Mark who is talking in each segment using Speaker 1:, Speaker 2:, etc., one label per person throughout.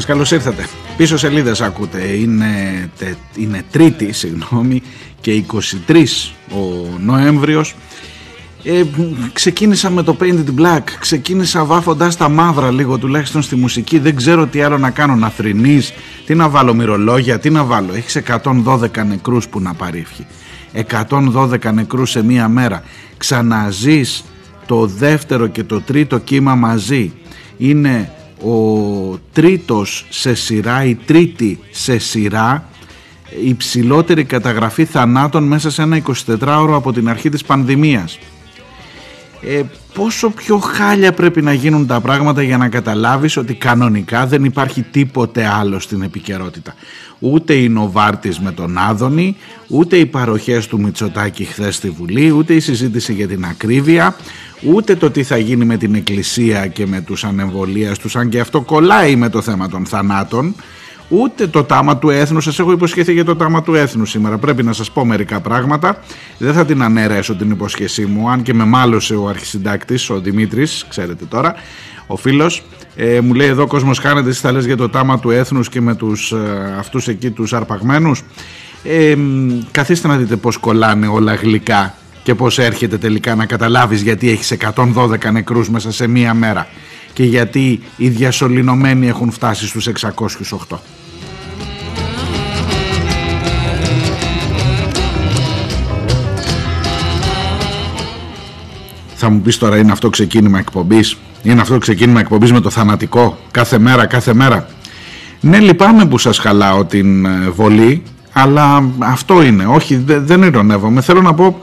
Speaker 1: Σας, καλώς ήρθατε. Πίσω σελίδες ακούτε. Είναι, τε- είναι τρίτη, συγγνώμη, και 23 ο Νοέμβριος. Ε, ξεκίνησα με το Painted Black, ξεκίνησα βάφοντας τα μαύρα λίγο τουλάχιστον στη μουσική, δεν ξέρω τι άλλο να κάνω, να θρηνείς, τι να βάλω μυρολόγια, τι να βάλω. Έχεις 112 νεκρούς που να παρήφχει. 112 νεκρούς σε μία μέρα. Ξαναζείς το δεύτερο και το τρίτο κύμα μαζί. Είναι ο τρίτος σε σειρά, η τρίτη σε σειρά η υψηλότερη καταγραφή θανάτων μέσα σε ένα 24ωρο από την αρχή της πανδημίας. Ε, πόσο πιο χάλια πρέπει να γίνουν τα πράγματα για να καταλάβεις ότι κανονικά δεν υπάρχει τίποτε άλλο στην επικαιρότητα. Ούτε η Νοβάρτης με τον Άδωνη, ούτε οι παροχές του Μητσοτάκη χθες στη Βουλή, ούτε η συζήτηση για την ακρίβεια, ούτε το τι θα γίνει με την Εκκλησία και με τους ανεμβολίας τους, αν και αυτό κολλάει με το θέμα των θανάτων, ούτε το τάμα του έθνου. Σας έχω υποσχεθεί για το τάμα του έθνου σήμερα. Πρέπει να σας πω μερικά πράγματα. Δεν θα την αναιρέσω την υπόσχεσή μου, αν και με μάλωσε ο αρχισυντάκτης, ο Δημήτρης, ξέρετε τώρα, ο φίλος. Ε, μου λέει εδώ ο κόσμος χάνεται, εσύ θα λες για το τάμα του έθνους και με τους, ε, αυτούς εκεί τους αρπαγμένους. Ε, μ, καθίστε να δείτε πώς κολλάνε όλα γλυκά και πώς έρχεται τελικά να καταλάβεις γιατί έχεις 112 νεκρούς μέσα σε μία μέρα και γιατί οι διασωληνωμένοι έχουν φτάσει στους 608. Θα μου πεις τώρα είναι αυτό ξεκίνημα εκπομπής; Είναι αυτό ξεκίνημα εκπομπής με το θανατικό; Κάθε μέρα, κάθε μέρα; Ναι λυπάμαι που σας χαλάω την ε, βολή Αλλά αυτό είναι Όχι δε- δεν ειρωνεύομαι Θέλω να πω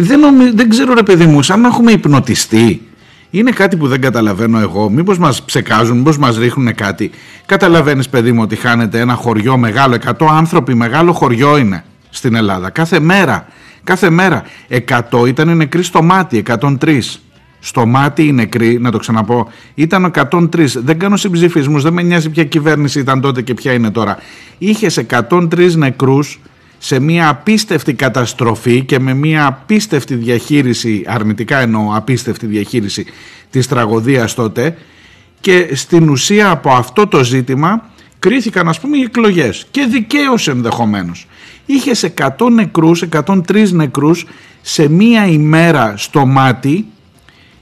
Speaker 1: δεν, νομι- δεν ξέρω ρε παιδί μου Σαν να έχουμε υπνοτιστεί είναι κάτι που δεν καταλαβαίνω εγώ. Μήπως μας ψεκάζουν, μήπως μας ρίχνουν κάτι. Καταλαβαίνεις, παιδί μου, ότι χάνεται ένα χωριό μεγάλο, 100 άνθρωποι, μεγάλο χωριό είναι στην Ελλάδα. Κάθε μέρα. Κάθε μέρα. 100 ήταν οι νεκροί στο μάτι, 103. Στο μάτι οι νεκροί, να το ξαναπώ, ήταν 103. Δεν κάνω συμψηφισμούς, δεν με νοιάζει ποια κυβέρνηση ήταν τότε και ποια είναι τώρα. Είχες 103 νεκρούς σε μια απίστευτη καταστροφή και με μια απίστευτη διαχείριση, αρνητικά εννοώ απίστευτη διαχείριση της τραγωδίας τότε και στην ουσία από αυτό το ζήτημα κρίθηκαν ας πούμε οι εκλογές και δικαίως ενδεχομένως. Είχες 100 νεκρούς, 103 νεκρούς σε μία ημέρα στο μάτι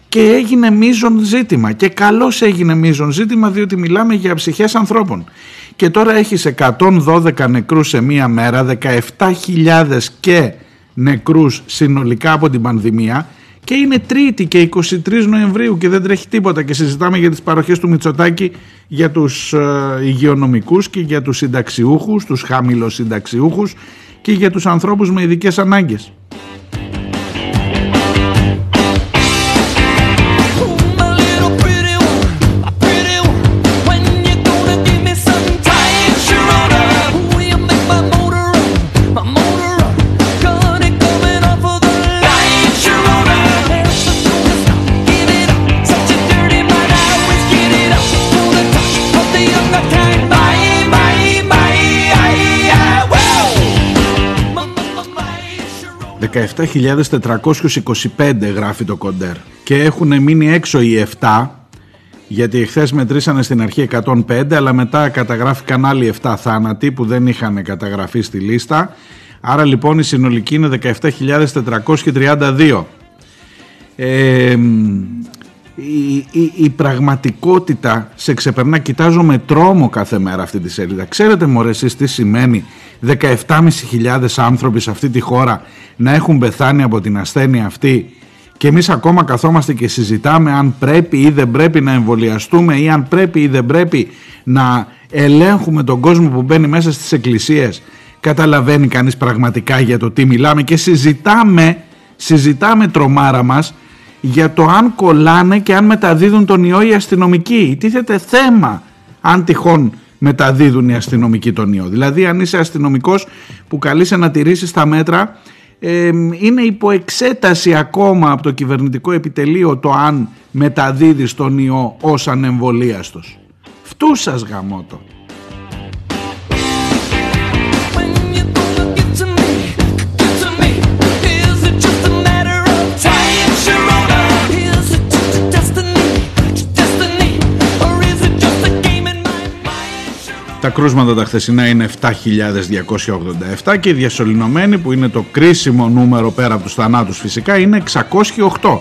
Speaker 1: και έγινε μείζον ζήτημα. Και καλώς έγινε μείζον ζήτημα διότι μιλάμε για ψυχές ανθρώπων. Και τώρα έχεις 112 νεκρούς σε μία μέρα 17.000 και νεκρούς συνολικά από την πανδημία. Και είναι τρίτη και 23 Νοεμβρίου και δεν τρέχει τίποτα. Και συζητάμε για τις παροχές του Μητσοτάκη για τους ε, υγειονομικούς και για τους συνταξιούχους, τους χαμηλοσυνταξιούχους και για τους ανθρώπους με ειδικές ανάγκες. 17.425 γράφει το κοντέρ. Και έχουν μείνει έξω οι 7 γιατί εχθέ μετρήσανε στην αρχή 105 αλλά μετά καταγράφηκαν άλλοι 7 θάνατοι που δεν είχαν καταγραφεί στη λίστα. Άρα λοιπόν η συνολική είναι 17.432 ε, η, η, η πραγματικότητα σε ξεπερνά. Κοιτάζω με τρόμο κάθε μέρα αυτή τη σελίδα. Ξέρετε μωρέ εσείς τι σημαίνει 17.500 άνθρωποι σε αυτή τη χώρα να έχουν πεθάνει από την ασθένεια αυτή και εμείς ακόμα καθόμαστε και συζητάμε αν πρέπει ή δεν πρέπει να εμβολιαστούμε ή αν πρέπει ή δεν πρέπει να ελέγχουμε τον κόσμο που μπαίνει μέσα στις εκκλησίες καταλαβαίνει κανείς πραγματικά για το τι μιλάμε και συζητάμε συζητάμε τρομάρα μας για το αν κολλάνε και αν μεταδίδουν τον ιό οι αστυνομικοί. Τίθεται θέμα αν τυχόν μεταδίδουν οι αστυνομικοί τον ιό. Δηλαδή αν είσαι αστυνομικός που καλείσαι να τηρήσεις τα μέτρα είναι υπό εξέταση ακόμα από το κυβερνητικό επιτελείο το αν μεταδίδεις τον ιό ως ανεμβολίαστος. Φτού σας γαμώτο. Τα κρούσματα τα χθεσινά είναι 7.287 και οι διασωληνωμένοι που είναι το κρίσιμο νούμερο πέρα από τους θανάτους φυσικά είναι 608.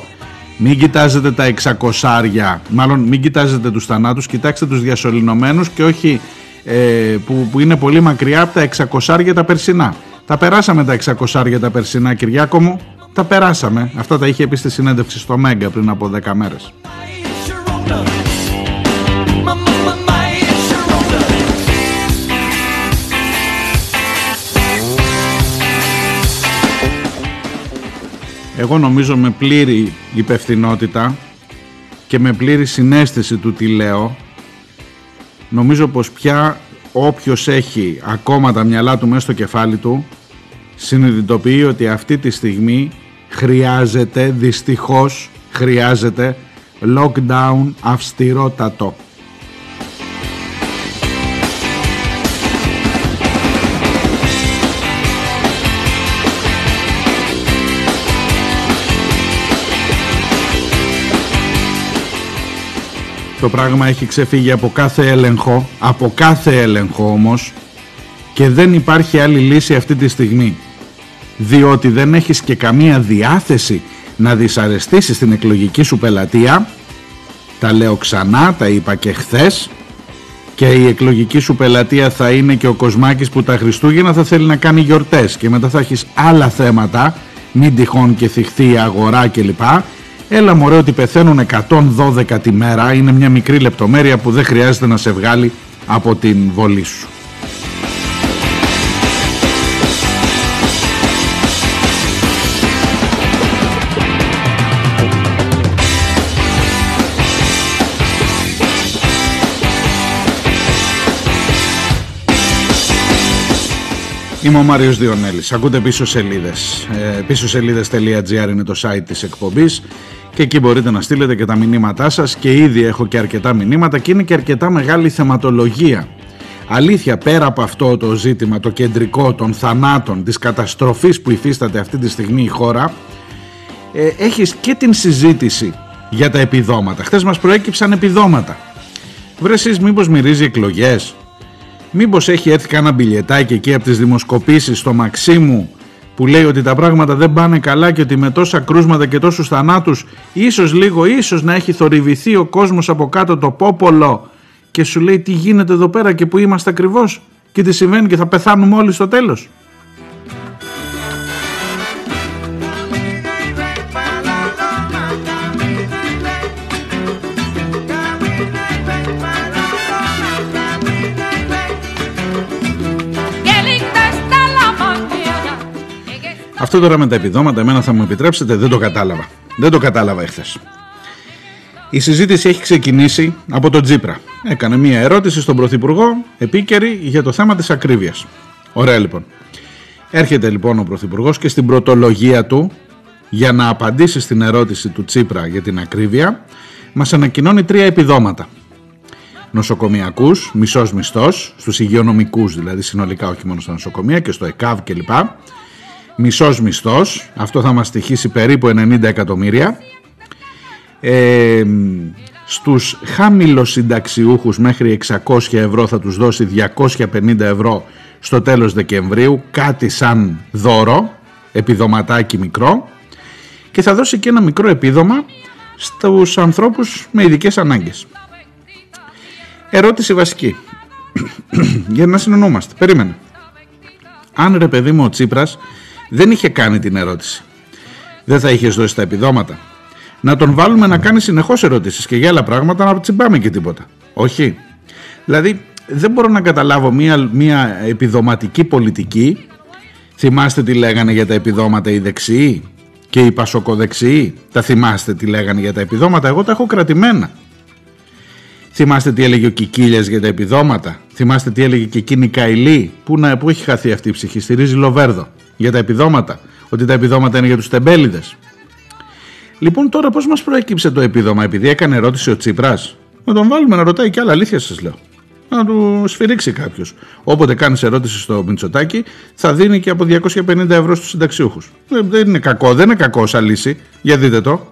Speaker 1: Μην κοιτάζετε τα 600, μάλλον μην κοιτάζετε τους θανάτους, κοιτάξτε τους διασωληνωμένους και όχι ε, που, που είναι πολύ μακριά από τα 600 τα περσινά. Τα περάσαμε τα 600 τα περσινά Κυριάκο μου, τα περάσαμε. Αυτά τα είχε πει στη συνέντευξη στο Μέγκα πριν από 10 μέρες. Εγώ νομίζω με πλήρη υπευθυνότητα και με πλήρη συνέστηση του τι λέω νομίζω πως πια όποιος έχει ακόμα τα μυαλά του μέσα στο κεφάλι του συνειδητοποιεί ότι αυτή τη στιγμή χρειάζεται δυστυχώς χρειάζεται lockdown αυστηρότατο Το πράγμα έχει ξεφύγει από κάθε έλεγχο, από κάθε έλεγχο όμως και δεν υπάρχει άλλη λύση αυτή τη στιγμή. Διότι δεν έχεις και καμία διάθεση να δυσαρεστήσεις την εκλογική σου πελατεία. Τα λέω ξανά, τα είπα και χθες και η εκλογική σου πελατεία θα είναι και ο Κοσμάκης που τα Χριστούγεννα θα θέλει να κάνει γιορτές και μετά θα έχεις άλλα θέματα, μην τυχόν και θυχθεί η αγορά κλπ Έλα μωρέ ότι πεθαίνουν 112 τη μέρα είναι μια μικρή λεπτομέρεια που δεν χρειάζεται να σε βγάλει από την βολή σου. Είμαι ο Μάριος Διονέλης. Ακούτε πίσω σελίδες. Ε, πίσω σελίδες.gr είναι το site της εκπομπής και εκεί μπορείτε να στείλετε και τα μηνύματά σας και ήδη έχω και αρκετά μηνύματα και είναι και αρκετά μεγάλη θεματολογία. Αλήθεια πέρα από αυτό το ζήτημα, το κεντρικό των θανάτων, της καταστροφής που υφίσταται αυτή τη στιγμή η χώρα, ε, έχεις και την συζήτηση για τα επιδόματα. Χθες μας προέκυψαν επιδόματα. Βρε εσείς μήπως μυρίζει εκλογές, μήπως έχει έρθει κανένα μπιλιετάκι εκεί από τις δημοσκοπήσεις στο Μαξίμου που λέει ότι τα πράγματα δεν πάνε καλά και ότι με τόσα κρούσματα και τόσους θανάτους ίσως λίγο ίσως να έχει θορυβηθεί ο κόσμος από κάτω το πόπολο και σου λέει τι γίνεται εδώ πέρα και που είμαστε ακριβώς και τι συμβαίνει και θα πεθάνουμε όλοι στο τέλος. Αυτό τώρα με τα επιδόματα, εμένα θα μου επιτρέψετε, δεν το κατάλαβα. Δεν το κατάλαβα εχθές. Η συζήτηση έχει ξεκινήσει από τον Τζίπρα. Έκανε μία ερώτηση στον Πρωθυπουργό, επίκαιρη, για το θέμα της ακρίβειας. Ωραία λοιπόν. Έρχεται λοιπόν ο Πρωθυπουργός και στην πρωτολογία του, για να απαντήσει στην ερώτηση του Τσίπρα για την ακρίβεια, μας ανακοινώνει τρία επιδόματα. Νοσοκομιακούς, μισός μισθός, στους υγειονομικούς δηλαδή συνολικά όχι μόνο στα νοσοκομεία και στο ΕΚΑΒ κλπ μισός μισθός, αυτό θα μας στοιχήσει περίπου 90 εκατομμύρια. Ε, στους χαμηλοσυνταξιούχους μέχρι 600 ευρώ θα τους δώσει 250 ευρώ στο τέλος Δεκεμβρίου, κάτι σαν δώρο, επιδοματάκι μικρό και θα δώσει και ένα μικρό επίδομα στους ανθρώπους με ειδικές ανάγκες. Ερώτηση βασική, για να συνεννόμαστε, περίμενε. Αν ρε παιδί μου ο Τσίπρας δεν είχε κάνει την ερώτηση. Δεν θα είχες δώσει τα επιδόματα. να τον βάλουμε να κάνει συνεχώς ερωτήσεις και για άλλα πράγματα να τσιμπάμε και τίποτα. Όχι. Δηλαδή δεν μπορώ να καταλάβω μια, μια επιδοματική πολιτική. Θυμάστε τι λέγανε για τα επιδόματα οι δεξιοί και οι πασοκοδεξιοί. Τα θυμάστε τι λέγανε για τα επιδόματα. Εγώ τα έχω κρατημένα. Θυμάστε τι έλεγε ο Κικίλιας για τα επιδόματα. Θυμάστε τι έλεγε και εκείνη η Καηλή. Πού, να, πού έχει χαθεί αυτή η ψυχή. Στηρίζει Λοβέρδο για τα επιδόματα. Ότι τα επιδόματα είναι για τους τεμπέληδες. Λοιπόν, τώρα πώς μας προέκυψε το επίδομα, επειδή έκανε ερώτηση ο Τσίπρας; Να τον βάλουμε να ρωτάει και άλλα αλήθεια, σας λέω. Να του σφυρίξει κάποιος. Όποτε κάνεις ερώτηση στο Μητσοτάκι, θα δίνει και από 250 ευρώ στους συνταξιούχους. Δεν είναι κακό, δεν είναι κακό σαν λύση. Για δείτε το.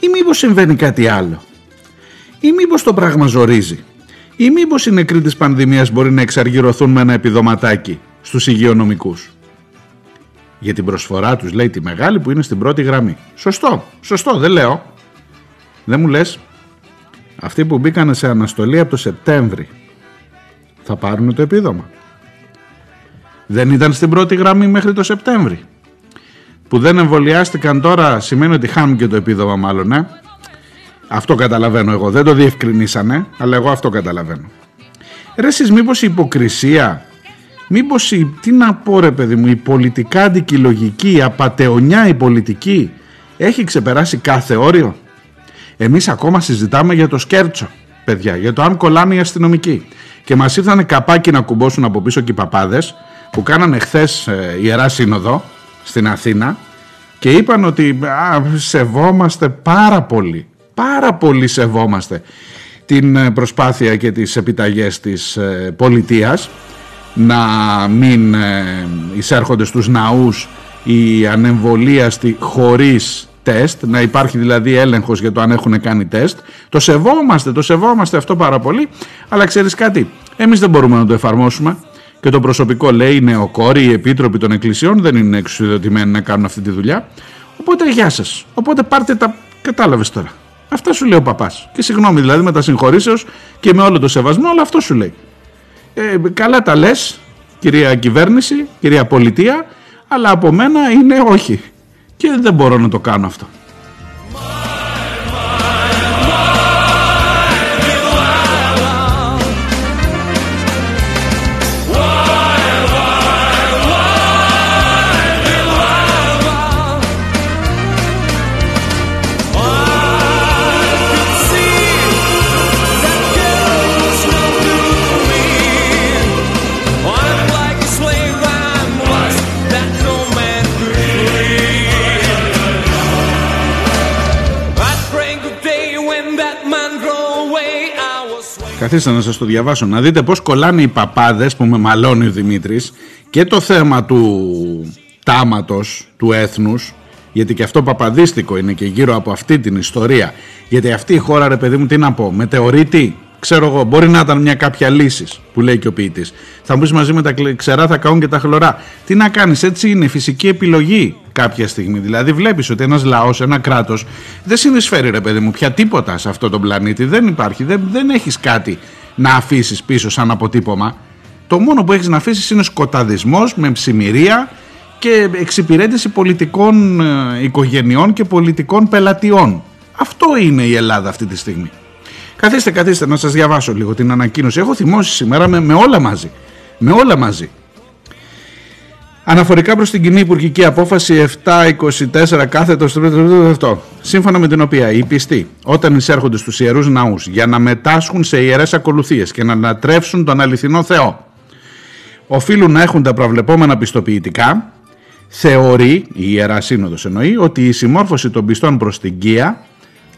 Speaker 1: Ή μήπως συμβαίνει κάτι άλλο ή μήπως το πράγμα ζορίζει, ή μήπως οι νεκροί της πανδημίας μπορεί να εξαργυρωθούν με ένα επιδοματάκι στους υγειονομικούς. Για την προσφορά τους λέει τη μεγάλη που είναι στην πρώτη γραμμή. Σωστό, σωστό, δεν λέω. Δεν μου λες, αυτοί που μπήκαν σε αναστολή από το Σεπτέμβρη θα πάρουν το επίδομα. Δεν ήταν στην πρώτη γραμμή μέχρι το Σεπτέμβρη. Που δεν εμβολιάστηκαν τώρα σημαίνει ότι χάνουν και το επίδομα μάλλον, ε. Αυτό καταλαβαίνω εγώ. Δεν το διευκρινίσανε, αλλά εγώ αυτό καταλαβαίνω. Ρε εσείς μήπως η υποκρισία, μήπως η, τι να πω ρε παιδί μου, η πολιτικά αντικειλογική, η απατεωνιά η πολιτική έχει ξεπεράσει κάθε όριο; Εμείς ακόμα συζητάμε για το σκέρτσο, παιδιά, για το αν κολλάνε οι αστυνομικοί. Και μας ήρθαν καπάκι να κουμπώσουν από πίσω και οι παπάδες που κάνανε χθες ε, Ιερά Σύνοδο στην Αθήνα και είπαν ότι α, σεβόμαστε πάρα πολύ πάρα πολύ σεβόμαστε την ε, προσπάθεια και τις επιταγές της ε, πολιτείας να μην ε, εισέρχονται στους ναούς οι ανεμβολίαστοι χωρίς τεστ, να υπάρχει δηλαδή έλεγχος για το αν έχουν κάνει τεστ. Το σεβόμαστε, το σεβόμαστε αυτό πάρα πολύ, αλλά ξέρεις κάτι, εμείς δεν μπορούμε να το εφαρμόσουμε και το προσωπικό λέει είναι ο κόρη, οι επίτροποι των εκκλησιών δεν είναι εξουσιοδοτημένοι να κάνουν αυτή τη δουλειά. Οπότε γεια σας. Οπότε πάρτε τα... Κατάλαβες τώρα. Αυτά σου λέει ο παπάς. Και συγγνώμη δηλαδή με τα συγχωρήσεως και με όλο το σεβασμό, αλλά αυτό σου λέει. Ε, καλά τα λες, κυρία κυβέρνηση, κυρία πολιτεία, αλλά από μένα είναι όχι. Και δεν μπορώ να το κάνω αυτό. Καθίστε να σας το διαβάσω, να δείτε πώς κολλάνε οι παπάδες που με μαλώνει ο Δημήτρης και το θέμα του τάματος, του έθνους, γιατί και αυτό παπαδίστικο είναι και γύρω από αυτή την ιστορία. Γιατί αυτή η χώρα, ρε παιδί μου, τι να πω, μετεωρίτη, ξέρω εγώ, μπορεί να ήταν μια κάποια λύση που λέει και ο ποιητής. Θα μου πει μαζί με τα ξερά θα καούν και τα χλωρά. Τι να κάνεις, έτσι είναι φυσική επιλογή κάποια στιγμή. Δηλαδή, βλέπεις ότι ένας λαός, ένα κράτος δεν συνεισφέρει, ρε παιδί μου, πια τίποτα σε αυτό τον πλανήτη. Δεν υπάρχει, δεν, δεν έχεις κάτι να αφήσεις πίσω σαν αποτύπωμα. Το μόνο που έχεις να αφήσεις είναι σκοταδισμός με ψημυρία και εξυπηρέτηση πολιτικών ε, οικογενειών και πολιτικών πελατιών. Αυτό είναι η Ελλάδα αυτή τη στιγμή. Καθίστε, καθίστε να σας διαβάσω λίγο την ανακοίνωση. Έχω θυμώσει σήμερα με, με όλα μαζί. Με όλα μαζί. Αναφορικά προς την κοινή υπουργική απόφαση 724 κάθετος αυτό, σύμφωνα με την οποία οι πιστοί όταν εισέρχονται στους ιερούς ναούς για να μετάσχουν σε ιερές ακολουθίες και να ανατρέψουν τον αληθινό Θεό οφείλουν να έχουν τα προβλεπόμενα πιστοποιητικά θεωρεί, η Ιερά Σύνοδος εννοεί, ότι η συμμόρφωση των πιστών προς την Κία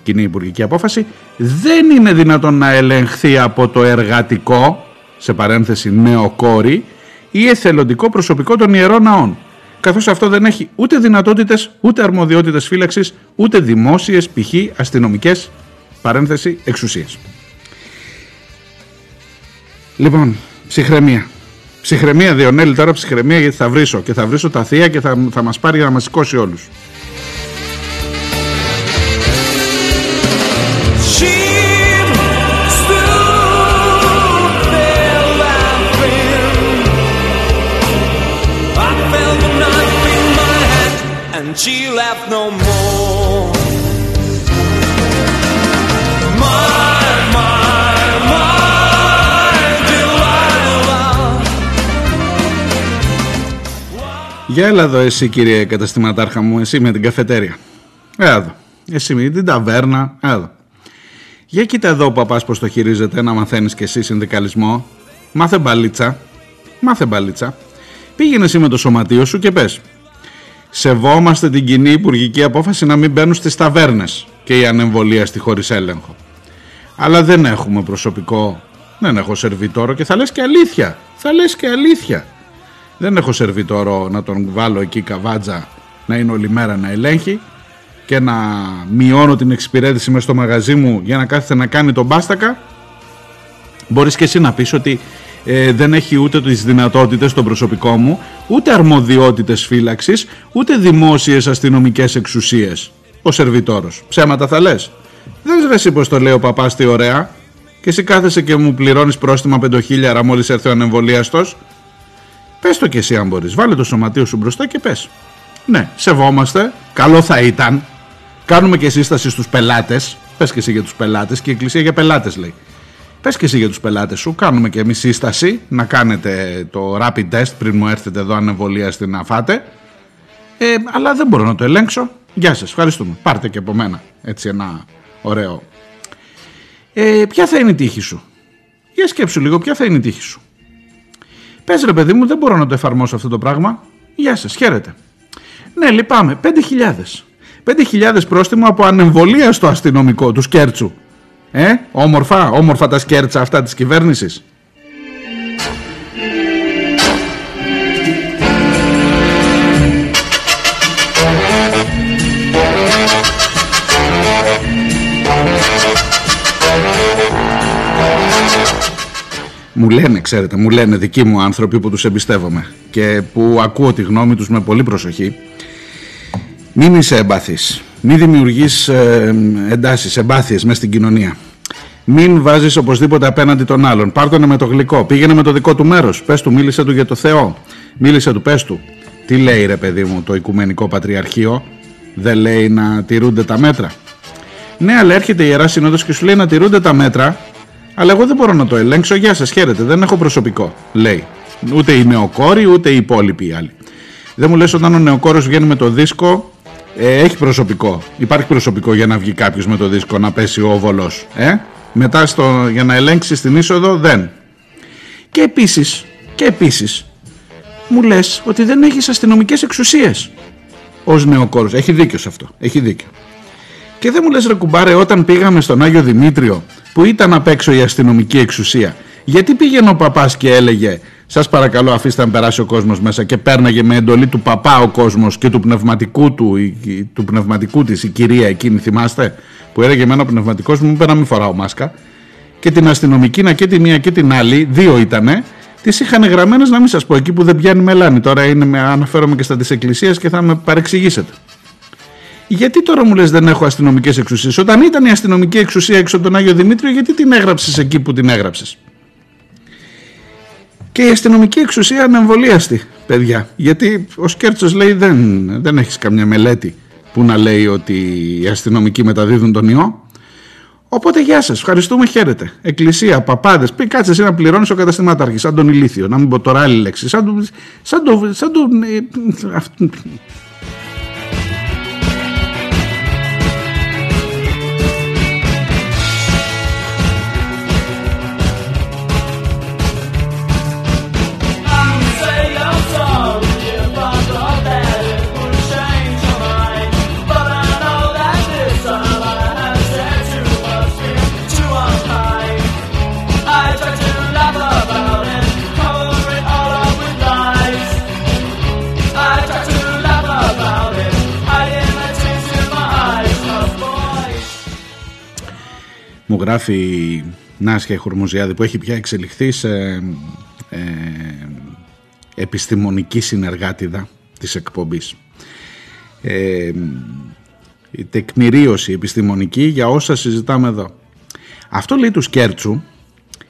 Speaker 1: κοινή υπουργική απόφαση, δεν είναι δυνατόν να ελεγχθεί από το εργατικό, σε παρένθεση νέο κόρη, ή εθελοντικό προσωπικό των ιερών ναών, καθώς αυτό δεν έχει ούτε δυνατότητες, ούτε αρμοδιότητες φύλαξης, ούτε δημόσιες π.χ. αστυνομικές, παρένθεση, εξουσίες. Λοιπόν, ψυχραιμία. Ψυχραιμία, Διονέλη, τώρα ψυχραιμία γιατί θα βρίσω και θα βρίσω τα θεία και θα, θα μας πάρει για να μας σηκώσει όλους. she Για έλα εδώ εσύ κύριε καταστηματάρχα μου, εσύ με την καφετέρια. Έλα εδώ. Εσύ με την ταβέρνα, έλα εδώ. Για κοίτα εδώ ο παπάς πως το χειρίζεται να μαθαίνεις και εσύ συνδικαλισμό. Μάθε μπαλίτσα. Μάθε μπαλίτσα. Πήγαινε εσύ με το σωματείο σου και πες Σεβόμαστε την κοινή υπουργική απόφαση να μην μπαίνουν στις ταβέρνες και η ανεμβολία στη χωρίς έλεγχο. Αλλά δεν έχουμε προσωπικό, δεν έχω σερβιτόρο και θα λες και αλήθεια. Θα λες και αλήθεια. Δεν έχω σερβιτόρο να τον βάλω εκεί καβάτζα να είναι όλη μέρα να ελέγχει και να μειώνω την εξυπηρέτηση μέσα στο μαγαζί μου για να κάθεται να κάνει τον μπάστακα. Μπορείς και εσύ να πεις ότι ε, δεν έχει ούτε τις δυνατότητες στο προσωπικό μου, ούτε αρμοδιότητες φύλαξης, ούτε δημόσιες αστυνομικές εξουσίες. Ο σερβιτόρος. Ψέματα θα λες. Δεν ρε εσύ πως το λέει ο παπάς τι ωραία. Και εσύ κάθεσαι και μου πληρώνεις πρόστιμα πεντοχίλιαρα μόλις έρθει ο ανεμβολίαστος. Πες το και εσύ αν μπορείς. Βάλε το σωματείο σου μπροστά και πες. Ναι, σεβόμαστε. Καλό θα ήταν. Κάνουμε και σύσταση στους πελάτες. Πες και εσύ για τους πελάτες και η Εκκλησία για πελάτες λέει. Πες και εσύ για τους πελάτες σου. Κάνουμε και εμείς σύσταση να κάνετε το rapid test πριν μου έρθετε εδώ ανεμβολία να φάτε. Ε, αλλά δεν μπορώ να το ελέγξω. Γεια σας, ευχαριστούμε. Πάρτε και από μένα έτσι ένα ωραίο. Ε, ποια θα είναι η τύχη σου; Για σκέψου λίγο, ποια θα είναι η τύχη σου; Πες ρε παιδί μου, δεν μπορώ να το εφαρμόσω αυτό το πράγμα. Γεια σας, χαίρετε. Ναι, λυπάμαι. 5.000. 5.000 πρόστιμο από ανεμβολία στο αστυνομικό του Σκέρτσου. Ε, όμορφα, όμορφα τα σκέρτσα αυτά της κυβέρνησης. Μου λένε, ξέρετε, μου λένε δικοί μου άνθρωποι που τους εμπιστεύομαι και που ακούω τη γνώμη τους με πολύ προσοχή. Μην είσαι εμπαθής, μην δημιουργείς ε, εντάσεις, εμπάθειες μέσα στην κοινωνία. Μην βάζεις οπωσδήποτε απέναντι τον άλλον. Πάρτονε με το γλυκό, πήγαινε με το δικό του μέρος. Πες του, μίλησε του για το Θεό. Μίλησε του, πες του. Τι λέει ρε παιδί μου το Οικουμενικό Πατριαρχείο, δεν λέει να τηρούνται τα μέτρα. Ναι, αλλά έρχεται η Ιερά Συνόδος και σου λέει να τηρούνται τα μέτρα αλλά εγώ δεν μπορώ να το ελέγξω. Γεια σας, χαίρετε. Δεν έχω προσωπικό. Λέει. Ούτε η νεοκόρη, ούτε οι υπόλοιποι άλλοι. Δεν μου λες όταν ο νεοκόρος βγαίνει με το δίσκο, ε, έχει προσωπικό. Υπάρχει προσωπικό για να βγει κάποιος με το δίσκο να πέσει ο βολό. Ε; Μετά στο, για να ελέγξεις την είσοδο, δεν. Και επίσης, και επίσης, μου λες ότι δεν έχεις αστυνομικές εξουσίες ως νεοκόρος. Έχει δίκιο σε αυτό. Έχει δίκιο. Και δεν μου λες ρε κουμπάρε όταν πήγαμε στον Άγιο Δημήτριο που ήταν απ' έξω η αστυνομική εξουσία γιατί πήγαινε ο παπάς και έλεγε σας παρακαλώ αφήστε να περάσει ο κόσμος μέσα και πέρναγε με εντολή του παπά ο κόσμος και του πνευματικού του, του πνευματικού της η κυρία εκείνη θυμάστε που έλεγε εμένα ο πνευματικός μου είπε να μην φοράω μάσκα και την αστυνομική να και τη μία και την άλλη, δύο ήτανε, τις είχαν γραμμένες να μην σας πω εκεί που δεν πιάνει μελάνη. Τώρα είναι, αναφέρομαι και στα της Εκκλησίας και θα με παρεξηγήσετε γιατί τώρα μου λες δεν έχω αστυνομικές εξουσίες; Όταν ήταν η αστυνομική εξουσία έξω από τον Άγιο Δημήτριο, γιατί την έγραψες εκεί που την έγραψες; Και η αστυνομική εξουσία ανεμβολίαστη, παιδιά. Γιατί ο Σκέρτσος λέει δεν, δεν έχεις καμιά μελέτη που να λέει ότι οι αστυνομικοί μεταδίδουν τον ιό. Οπότε γεια σας, ευχαριστούμε, χαίρετε. Εκκλησία, παπάδες, πει κάτσε εσύ να πληρώνεις ο καταστηματάρχης, σαν τον ηλίθιο. Να μην πω τώρα άλλη λέξη. Σαν τον. Σαν τον, σαν τον μου γράφει Νάσια Χορμοζιάδη που έχει πια εξελιχθεί σε ε, επιστημονική συνεργάτηδα της εκπομπής. Ε, η τεκμηρίωση επιστημονική για όσα συζητάμε εδώ. Αυτό λέει του Σκέρτσου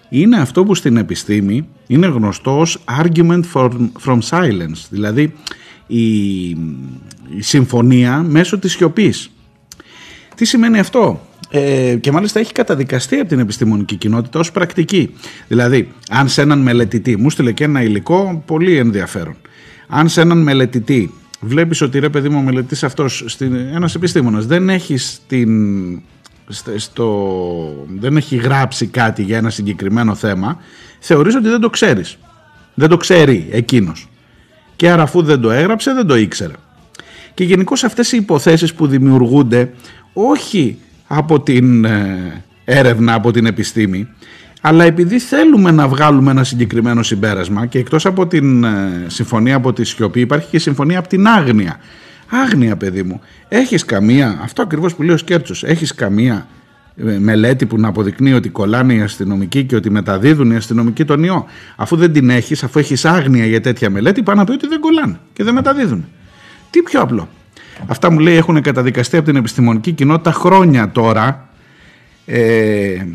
Speaker 1: είναι αυτό που στην επιστήμη είναι γνωστό ως argument from silence, δηλαδή η, η συμφωνία μέσω της σιωπής. Τι σημαίνει αυτό; Ε, και μάλιστα έχει καταδικαστεί από την επιστημονική κοινότητα ως πρακτική. Δηλαδή, αν σε έναν μελετητή μου στείλε και ένα υλικό πολύ ενδιαφέρον, Αν σε έναν μελετητή βλέπεις ότι ρε παιδί μου ο μελετητής αυτός, ένας επιστήμονας δεν έχει στην, στο, δεν έχει γράψει κάτι για ένα συγκεκριμένο θέμα, θεωρείς ότι δεν το ξέρεις. Δεν το ξέρει εκείνος. Και άρα αφού δεν το έγραψε δεν το ήξερε. Και γενικώς αυτές οι υποθέσεις που δημιουργούνται όχι από την ε, έρευνα, από την επιστήμη, αλλά επειδή θέλουμε να βγάλουμε ένα συγκεκριμένο συμπέρασμα και εκτός από την ε, συμφωνία από τη σιωπή υπάρχει και συμφωνία από την άγνοια. Άγνοια παιδί μου. Έχεις καμία, αυτό ακριβώς που λέει ο Σκέρτσος, έχεις καμία ε, μελέτη που να αποδεικνύει ότι κολλάνε οι αστυνομικοί και ότι μεταδίδουν οι αστυνομικοί τον ιό. Αφού δεν την έχεις, αφού έχεις άγνοια για τέτοια μελέτη, πάνε να πει ότι δεν κολλάνε και δεν μεταδίδουν. Τι πιο απλό. Αυτά μου λέει έχουν καταδικαστεί από την επιστημονική κοινότητα χρόνια τώρα ε,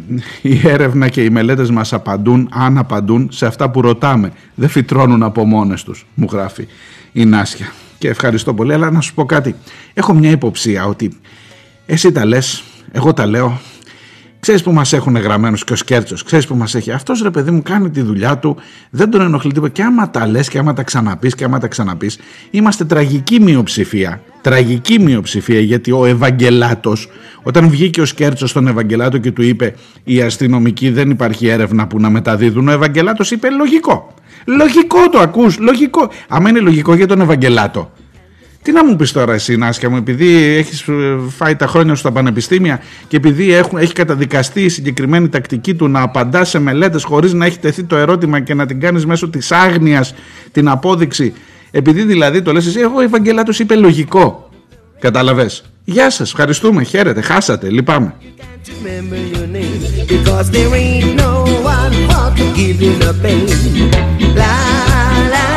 Speaker 1: η έρευνα και οι μελέτες μας απαντούν, αν απαντούν, σε αυτά που ρωτάμε. Δεν φυτρώνουν από μόνες τους, μου γράφει η Νάσια. Και ευχαριστώ πολύ, αλλά να σου πω κάτι. Έχω μια υποψία ότι εσύ τα λες, εγώ τα λέω, Ξέρεις που μας έχουν γραμμένους και ο Σκέρτσος, ξέρεις που μας έχει. Αυτός ρε παιδί μου κάνει τη δουλειά του, δεν τον ενοχλεί τίποτα. Και άμα τα λες και άμα τα ξαναπείς και άμα τα ξαναπείς, είμαστε τραγική μειοψηφία. Τραγική μειοψηφία γιατί ο Ευαγγελάτος, όταν βγήκε ο Σκέρτσος στον Ευαγγελάτο και του είπε Οι αστυνομικοί δεν υπάρχει έρευνα που να μεταδίδουν, ο Ευαγγελάτος είπε Λογικό. Λογικό το ακούς, λογικό. Άμα είναι λογικό για τον Ευαγγελάτο, τι να μου πεις τώρα εσύ, Νάσια μου, επειδή έχεις ε, φάει τα χρόνια σου στα πανεπιστήμια και επειδή έχουν, έχει καταδικαστεί η συγκεκριμένη τακτική του να απαντάς σε μελέτες χωρίς να έχει τεθεί το ερώτημα και να την κάνεις μέσω της άγνοιας την απόδειξη, επειδή δηλαδή το λες εσύ, εγώ Ευαγγελάτο είπε λογικό. Κατάλαβες; Γεια σας, ευχαριστούμε, χαίρετε, χάσατε, λυπάμαι. began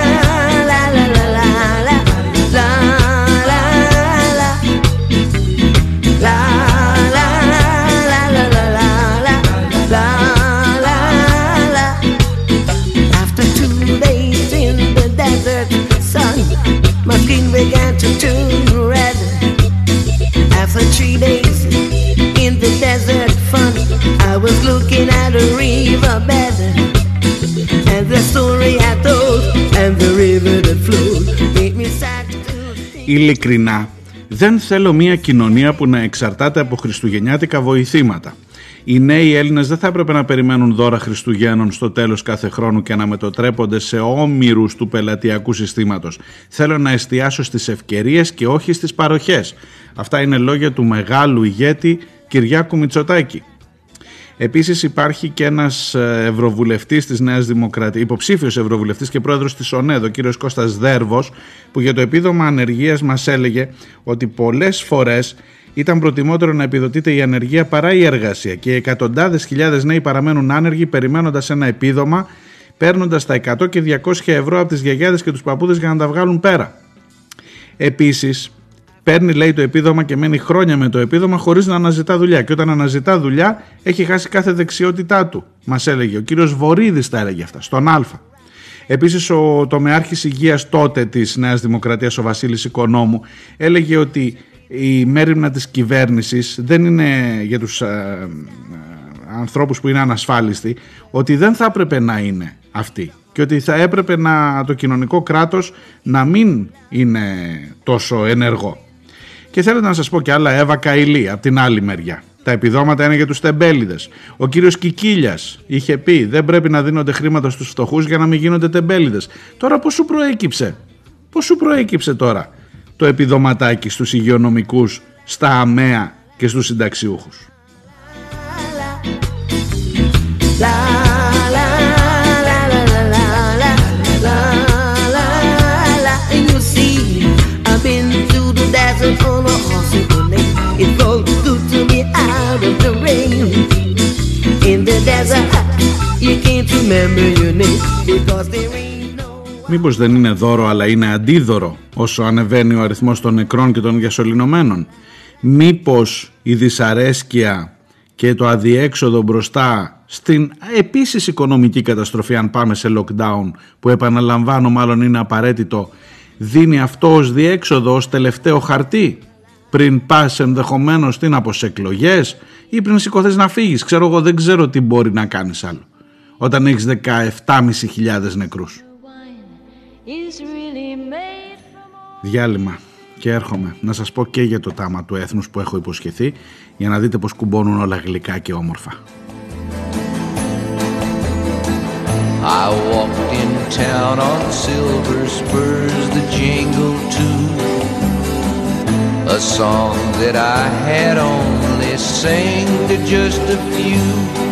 Speaker 1: Ειλικρινά, δεν θέλω μια κοινωνία που να εξαρτάται από χριστουγεννιάτικα βοηθήματα. Οι νέοι Έλληνες δεν θα έπρεπε να περιμένουν δώρα Χριστουγέννων στο τέλος κάθε χρόνου και να μετοτρέπονται σε όμοιρους του πελατειακού συστήματος. Θέλω να εστιάσω στις ευκαιρίες και όχι στις παροχές. Αυτά είναι λόγια του μεγάλου ηγέτη Κυριάκου Μητσοτάκη. Επίσης υπάρχει και ένας ε, ευρωβουλευτής της Νέας Δημοκρατίας, υποψήφιος ευρωβουλευτής και πρόεδρος της ΟΝΕΔ, ο κύριος Κώστας Δέρβος, που για το επίδομα ανεργίας μας έλεγε ότι πολλές φορές ήταν προτιμότερο να επιδοτείται η ανεργία παρά η εργασία και εκατοντάδες χιλιάδες νέοι παραμένουν άνεργοι περιμένοντας ένα επίδομα, παίρνοντας τα 100 και 200 ευρώ από τις γιαγιάδες και τους παππούδες για να τα βγάλουν πέρα. Επίσης, παίρνει λέει το επίδομα και μένει χρόνια με το επίδομα χωρίς να αναζητά δουλειά. Και όταν αναζητά δουλειά, έχει χάσει κάθε δεξιότητά του. Μας έλεγε ο κύριος Βορύδης, τα έλεγε αυτά, στον Α. Επίσης, ο τομεάρχης υγείας τότε της Νέας Δημοκρατίας, ο Βασίλης Οικονόμου, έλεγε ότι η μέρημνα της κυβέρνησης δεν είναι για τους ε, ε, ανθρώπους που είναι ανασφάλιστοι ότι δεν θα έπρεπε να είναι αυτή και ότι θα έπρεπε να, το κοινωνικό κράτος να μην είναι τόσο ενεργό. Και θέλω να σας πω και άλλα Εύα Καηλή από την άλλη μεριά. Τα επιδόματα είναι για τους τεμπέληδες. Ο κύριος Κικίλιας είχε πει δεν πρέπει να δίνονται χρήματα στους φτωχούς για να μην γίνονται τεμπέληδες. Τώρα πώς σου προέκυψε. Πώς σου προέκυψε τώρα το επιδοματάκι στους υγειονομικούς, στα αμαία και στους συνταξιούχους. Μήπως δεν είναι δώρο αλλά είναι αντίδωρο όσο ανεβαίνει ο αριθμός των νεκρών και των διασωληνωμένων. Μήπως η δυσαρέσκεια και το αδιέξοδο μπροστά στην επίσης οικονομική καταστροφή αν πάμε σε lockdown που επαναλαμβάνω μάλλον είναι απαραίτητο δίνει αυτό ως διέξοδο ως τελευταίο χαρτί πριν πας ενδεχομένως τι να πω σε εκλογές ή πριν σηκωθείς να φύγεις. Ξέρω εγώ δεν ξέρω τι μπορεί να κάνεις άλλο όταν έχεις 17.500 νεκρούς. Is really made Διάλειμμα και έρχομαι. Να σας πω και για το τάμα του έθνους που έχω υποσχεθεί για να δείτε πως κουμπώνουν όλα γλυκά και όμορφα. I walked in town on silver spurs the jingle too. A song that I had only sang to just a few. She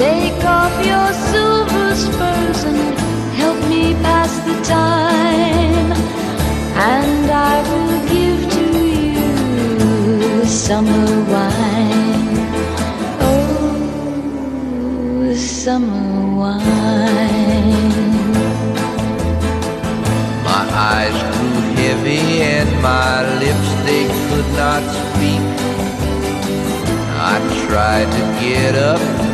Speaker 2: Take off your silver spurs and help me pass the time. And I will give to you summer wine. Oh, summer wine.
Speaker 3: My eyes grew heavy and my lips they could not speak. I tried to get up,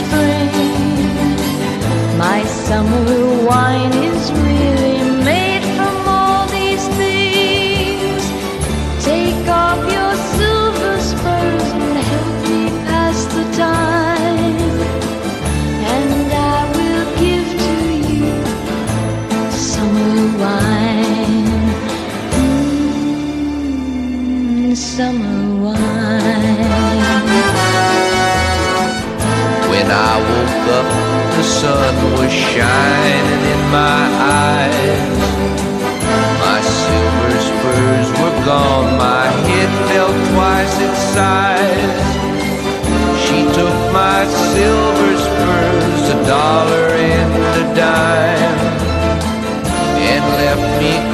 Speaker 2: spring. My summer wine is really made from all these things. Take off your silver spurs and help me pass the time. And I will give to you summer wine. Mm, summer
Speaker 3: I woke up, the sun was shining in my eyes. My silver spurs were gone, my head felt twice its size. She took my silver spurs, a dollar and a dime, and left me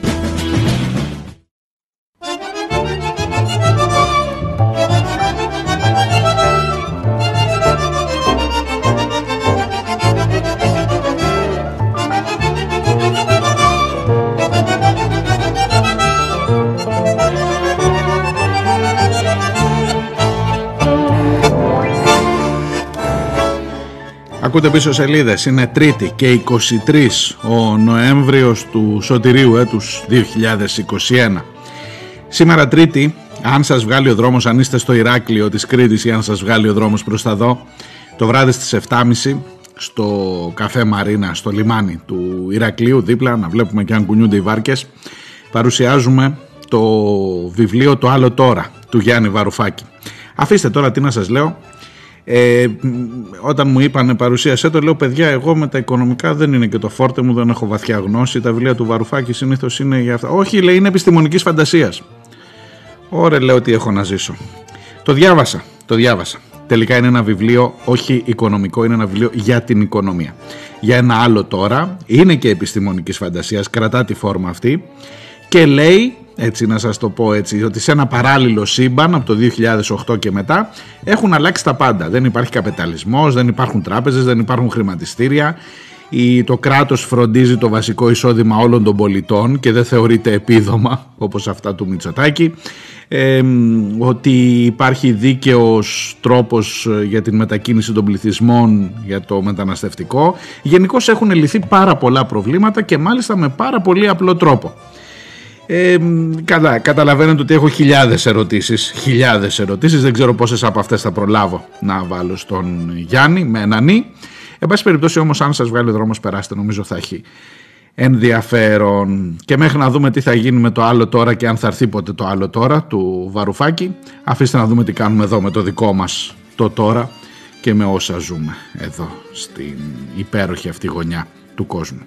Speaker 1: Ακούτε πίσω σελίδες, είναι τρίτη και 23 ο Νοέμβριος του Σωτηρίου έτους 2021. Σήμερα τρίτη, αν σας βγάλει ο δρόμος, αν είστε στο Ηράκλειο της Κρήτης ή αν σας βγάλει ο δρόμος προς τα δω, το βράδυ στις 7.30 στο καφέ Μαρίνα, στο λιμάνι του Ηρακλείου, δίπλα να βλέπουμε και αν κουνιούνται οι βάρκες, παρουσιάζουμε το βιβλίο «Το άλλο τώρα» του Γιάννη Βαρουφάκη. Αφήστε τώρα τι να σας λέω, ε, όταν μου είπαν παρουσίασέ το, λέω παιδιά, εγώ με τα οικονομικά δεν είναι και το φόρτε μου, δεν έχω βαθιά γνώση. Τα βιβλία του Βαρουφάκη συνήθως είναι για αυτά. Όχι, λέει, είναι επιστημονικής φαντασίας. Ωραία, λέω ότι έχω να ζήσω. Το διάβασα, το διάβασα. Τελικά είναι ένα βιβλίο όχι οικονομικό, είναι ένα βιβλίο για την οικονομία. Για ένα άλλο τώρα, είναι και επιστημονικής φαντασίας, κρατά τη φόρμα αυτή και λέει έτσι να σας το πω έτσι, ότι σε ένα παράλληλο σύμπαν από το 2008 και μετά έχουν αλλάξει τα πάντα. Δεν υπάρχει καπιταλισμός, δεν υπάρχουν τράπεζες, δεν υπάρχουν χρηματιστήρια. Το κράτος φροντίζει το βασικό εισόδημα όλων των πολιτών και δεν θεωρείται επίδομα όπως αυτά του Μητσοτάκη. Ε, ότι υπάρχει δίκαιος τρόπος για την μετακίνηση των πληθυσμών για το μεταναστευτικό. Γενικώς έχουν λυθεί πάρα πολλά προβλήματα και μάλιστα με πάρα πολύ απλό τρόπο. Ε, καλά, καταλαβαίνετε ότι έχω χιλιάδες ερωτήσεις, χιλιάδες ερωτήσεις, δεν ξέρω πόσες από αυτές θα προλάβω να βάλω στον Γιάννη με ένα νι. Εν πάση περιπτώσει όμως αν σας βγάλει ο δρόμος περάστε νομίζω θα έχει ενδιαφέρον και μέχρι να δούμε τι θα γίνει με το άλλο τώρα και αν θα έρθει ποτέ το άλλο τώρα του Βαρουφάκη αφήστε να δούμε τι κάνουμε εδώ με το δικό μας το τώρα και με όσα ζούμε εδώ στην υπέροχη αυτή γωνιά του κόσμου.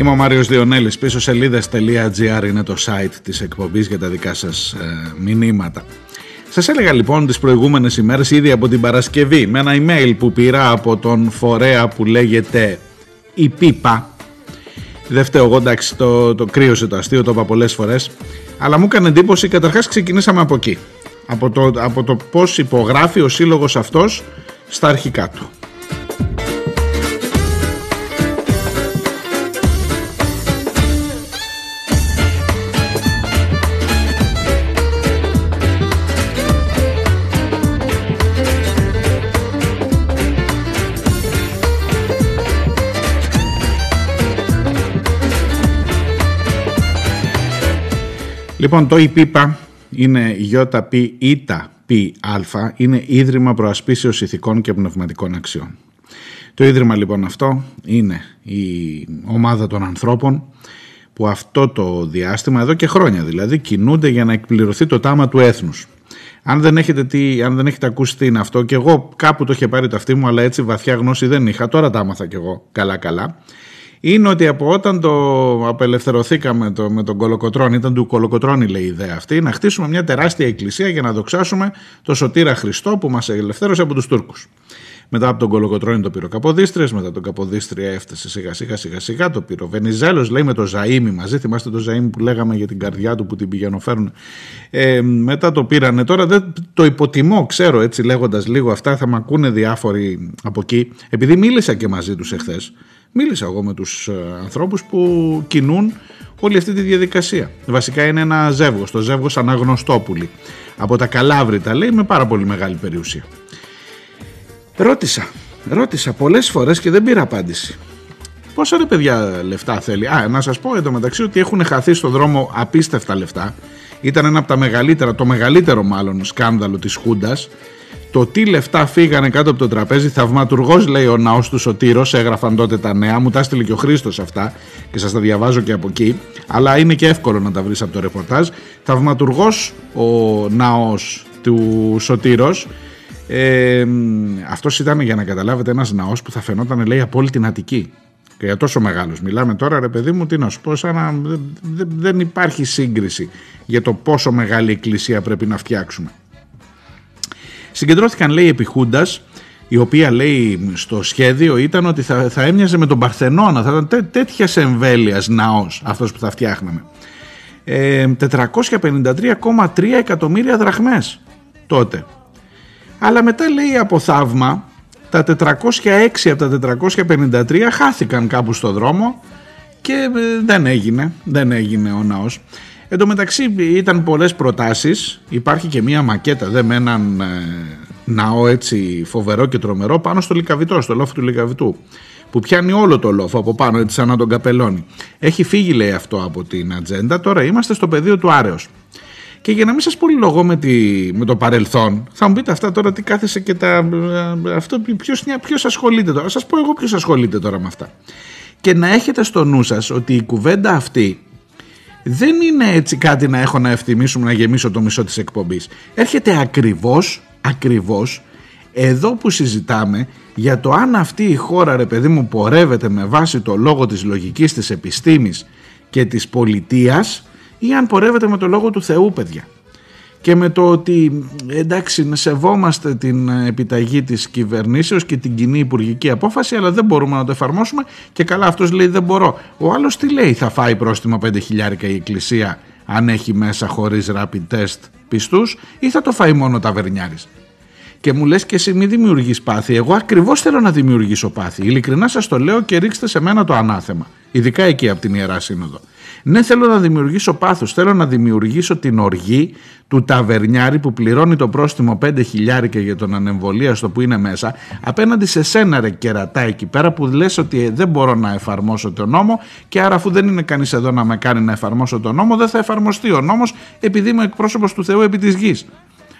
Speaker 1: Είμαι ο Μάριος Διονέλης, πίσω σελίδες.gr είναι το site της εκπομπής για τα δικά σας ε, μηνύματα. Σας έλεγα λοιπόν τις προηγούμενες ημέρες ήδη από την Παρασκευή με ένα email που πήρα από τον φορέα που λέγεται η Πίπα. Δεν φταίω εγώ εντάξει το, το κρύωσε το αστείο το είπα πολλές φορές. Αλλά μου έκανε εντύπωση καταρχάς ξεκινήσαμε από εκεί. Από το, από το πώς υπογράφει ο σύλλογος αυτός στα αρχικά του Λοιπόν, το ΙΠΙΠΑ είναι ΙΠΑ, είναι Ίδρυμα Προασπίσεως Ηθικών και Πνευματικών Αξιών. Το Ίδρυμα λοιπόν αυτό είναι η ομάδα των ανθρώπων που αυτό το διάστημα, εδώ και χρόνια δηλαδή, κινούνται για να εκπληρωθεί το τάμα του έθνους. Αν δεν, έχετε τι, αν δεν έχετε ακούσει τι είναι αυτό, και εγώ κάπου το είχε πάρει το αυτή μου, αλλά έτσι βαθιά γνώση δεν είχα, τώρα τα άμαθα κι εγώ καλά-καλά είναι ότι από όταν το απελευθερωθήκαμε το, με τον Κολοκοτρόνη, ήταν του Κολοκοτρόνη λέει η ιδέα αυτή, να χτίσουμε μια τεράστια εκκλησία για να δοξάσουμε το σωτήρα Χριστό που μας ελευθέρωσε από τους Τούρκους. Μετά από τον Κολοκοτρόνη το πήρε ο Καποδίστριας, μετά τον Καποδίστρια έφτασε σιγά σιγά σιγά σιγά, το πήρε ο Βενιζέλος, λέει με το Ζαήμι μαζί. Θυμάστε το Ζαήμι που λέγαμε για την καρδιά του που την πηγαίνουν Ε, μετά το πήρανε. Τώρα δεν το υποτιμώ, ξέρω έτσι λέγοντας λίγο αυτά, θα με ακούνε διάφοροι από εκεί. Επειδή μίλησα και μαζί τους εχθές, Μίλησα εγώ με τους ε, ανθρώπους που κινούν όλη αυτή τη διαδικασία. Βασικά είναι ένα ζεύγος, το ζεύγος Αναγνωστόπουλη. Από τα Καλάβρητα λέει με πάρα πολύ μεγάλη περιουσία. Ρώτησα, ρώτησα πολλές φορές και δεν πήρα απάντηση. Πόσα ρε παιδιά λεφτά θέλει; Α, να σας πω εντωμεταξύ ότι έχουν χαθεί στον δρόμο απίστευτα λεφτά. Ήταν ένα από τα μεγαλύτερα, το μεγαλύτερο μάλλον σκάνδαλο της Χούντας το τι λεφτά φύγανε κάτω από το τραπέζι, θαυματουργός λέει ο ναός του Σωτήρος, έγραφαν τότε τα νέα. Μου τα έστειλε και ο Χρήστος αυτά και σας τα διαβάζω και από εκεί. Αλλά είναι και εύκολο να τα βρεις από το ρεπορτάζ. Θαυματουργός ο ναός του Σωτήρος. Ε, αυτός ήταν για να καταλάβετε ένας ναός που θα φαινόταν λέει από όλη την Αττική και για τόσο μεγάλος μιλάμε τώρα ρε παιδί μου τι να σου πω σαν να, δεν υπάρχει σύγκριση για το πόσο μεγάλη εκκλησία πρέπει να φτιάξουμε Συγκεντρώθηκαν λέει επί Χούντας, η οποία λέει στο σχέδιο ήταν ότι θα, θα έμοιαζε με τον Παρθενώνα, θα ήταν τέ, τέτοιας εμβέλειας ναός αυτός που θα φτιάχναμε. Ε, 453,3 εκατομμύρια δραχμές τότε. Αλλά μετά λέει από θαύμα τα 406 από τα 453 χάθηκαν κάπου στο δρόμο και ε, δεν έγινε, δεν έγινε ο ναός. Εν τω μεταξύ ήταν πολλές προτάσεις, υπάρχει και μία μακέτα δε με έναν ε, ναό έτσι φοβερό και τρομερό πάνω στο Λικαβιτό, στο λόφο του Λικαβιτού που πιάνει όλο το λόφο από πάνω έτσι σαν να τον καπελώνει. Έχει φύγει λέει αυτό από την ατζέντα, τώρα είμαστε στο πεδίο του Άρεος. Και για να μην σας πολυλογώ με, τη, με το παρελθόν, θα μου πείτε αυτά τώρα τι κάθεσε και τα... ε, Αυτό, ποιος, ποιος ασχολείται τώρα. Σας πω εγώ ποιος ασχολείται τώρα με αυτά. Και να έχετε στο νου σας ότι η κουβέντα αυτή δεν είναι έτσι κάτι να έχω να ευθυμίσουμε να γεμίσω το μισό της εκπομπής. Έρχεται ακριβώς, ακριβώς εδώ που συζητάμε για το αν αυτή η χώρα ρε παιδί μου πορεύεται με βάση το λόγο της λογικής της επιστήμης και της πολιτείας ή αν πορεύεται με το λόγο του Θεού παιδιά και με το ότι εντάξει να σεβόμαστε την επιταγή της κυβερνήσεως και την κοινή υπουργική απόφαση αλλά δεν μπορούμε να το εφαρμόσουμε και καλά αυτός λέει δεν μπορώ. Ο άλλος τι λέει θα φάει πρόστιμο 5 χιλιάρικα η εκκλησία αν έχει μέσα χωρίς rapid test πιστούς ή θα το φάει μόνο τα βερνιάρης. Και μου λες και εσύ μη δημιουργείς πάθη. Εγώ ακριβώς θέλω να δημιουργήσω πάθη. Ειλικρινά σας το λέω και ρίξτε σε μένα το ανάθεμα. Ειδικά εκεί από την Ιερά Σύνοδο. Ναι, θέλω να δημιουργήσω πάθος, θέλω να δημιουργήσω την οργή του ταβερνιάρη που πληρώνει το πρόστιμο 5 χιλιάρικα για τον ανεμβολίαστο που είναι μέσα, απέναντι σε σένα ρε κερατά εκεί πέρα που λες ότι ε, δεν μπορώ να εφαρμόσω τον νόμο και άρα αφού δεν είναι κανείς εδώ να με κάνει να εφαρμόσω τον νόμο, δεν θα εφαρμοστεί ο νόμος επειδή είμαι εκπρόσωπος του Θεού επί της γης.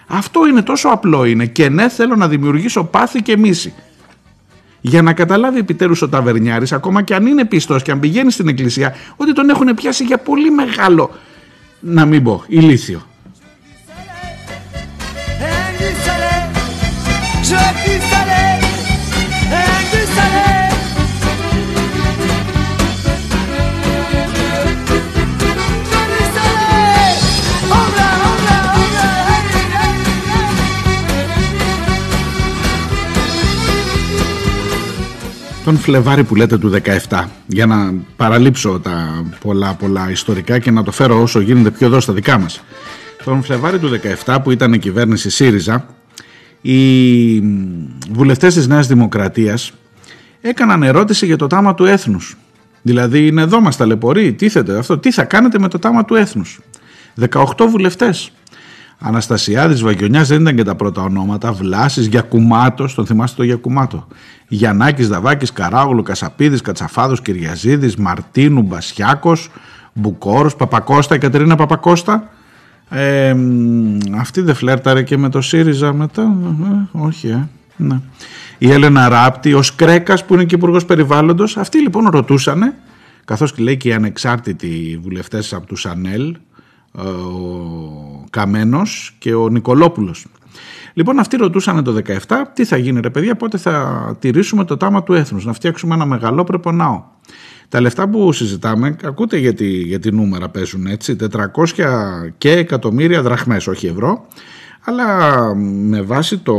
Speaker 1: Αυτό είναι τόσο απλό είναι και ναι θέλω να δημιουργήσω πάθη και μίση για να καταλάβει επιτέλους ο ταβερνιάρης, ακόμα και αν είναι πιστός και αν πηγαίνει στην εκκλησία, ότι τον έχουν πιάσει για πολύ μεγάλο, να μην πω, ηλίθιο. Τον Φλεβάρι που λέτε του 17, για να παραλείψω τα πολλά πολλά ιστορικά και να το φέρω όσο γίνεται πιο εδώ στα δικά μας. Τον Φλεβάρι του 17 που ήταν η κυβέρνηση ΣΥΡΙΖΑ, οι βουλευτές της Νέας Δημοκρατίας έκαναν ερώτηση για το τάμα του έθνους. Δηλαδή είναι εδώ μας ταλαιπωρεί, τίθεται αυτό, τι θα κάνετε με το τάμα του έθνους. 18 βουλευτές. Αναστασιάδης, Βαγγιονιάς δεν ήταν και τα πρώτα ονόματα. Βλάσης, Γιακουμάτος, τον θυμάστε το Γιακουμάτο; Γιαννάκης, Δαβάκης, Καράγουλου, Κασαπίδης, Κατσαφάδος, Κυριαζίδης, Μαρτίνου, Μπασιάκος, Μπουκόρος, Παπακώστα, η Κατερίνα Παπακώστα. Ε, μ, αυτή δεν φλέρταρε και με το ΣΥΡΙΖΑ μετά. Ε, όχι, ε. Ναι. Η Έλενα Ράπτη, ο Σκρέκας που είναι και υπουργός Περιβάλλοντος. Αυτοί λοιπόν ρωτούσανε, καθώς και λέει και οι ανεξάρτητοι βουλευτές από τους ΣΑΝΕΛ, ο Καμένος και ο Νικολόπουλος. Λοιπόν, αυτοί ρωτούσαν το 17 τι θα γίνει ρε παιδιά, πότε θα τηρήσουμε το τάμα του έθνους, να φτιάξουμε ένα μεγαλό πρεπονάο. Τα λεφτά που συζητάμε, ακούτε γιατί, γιατί νούμερα παίζουν έτσι, 400 και εκατομμύρια δραχμές, όχι ευρώ, αλλά με βάση το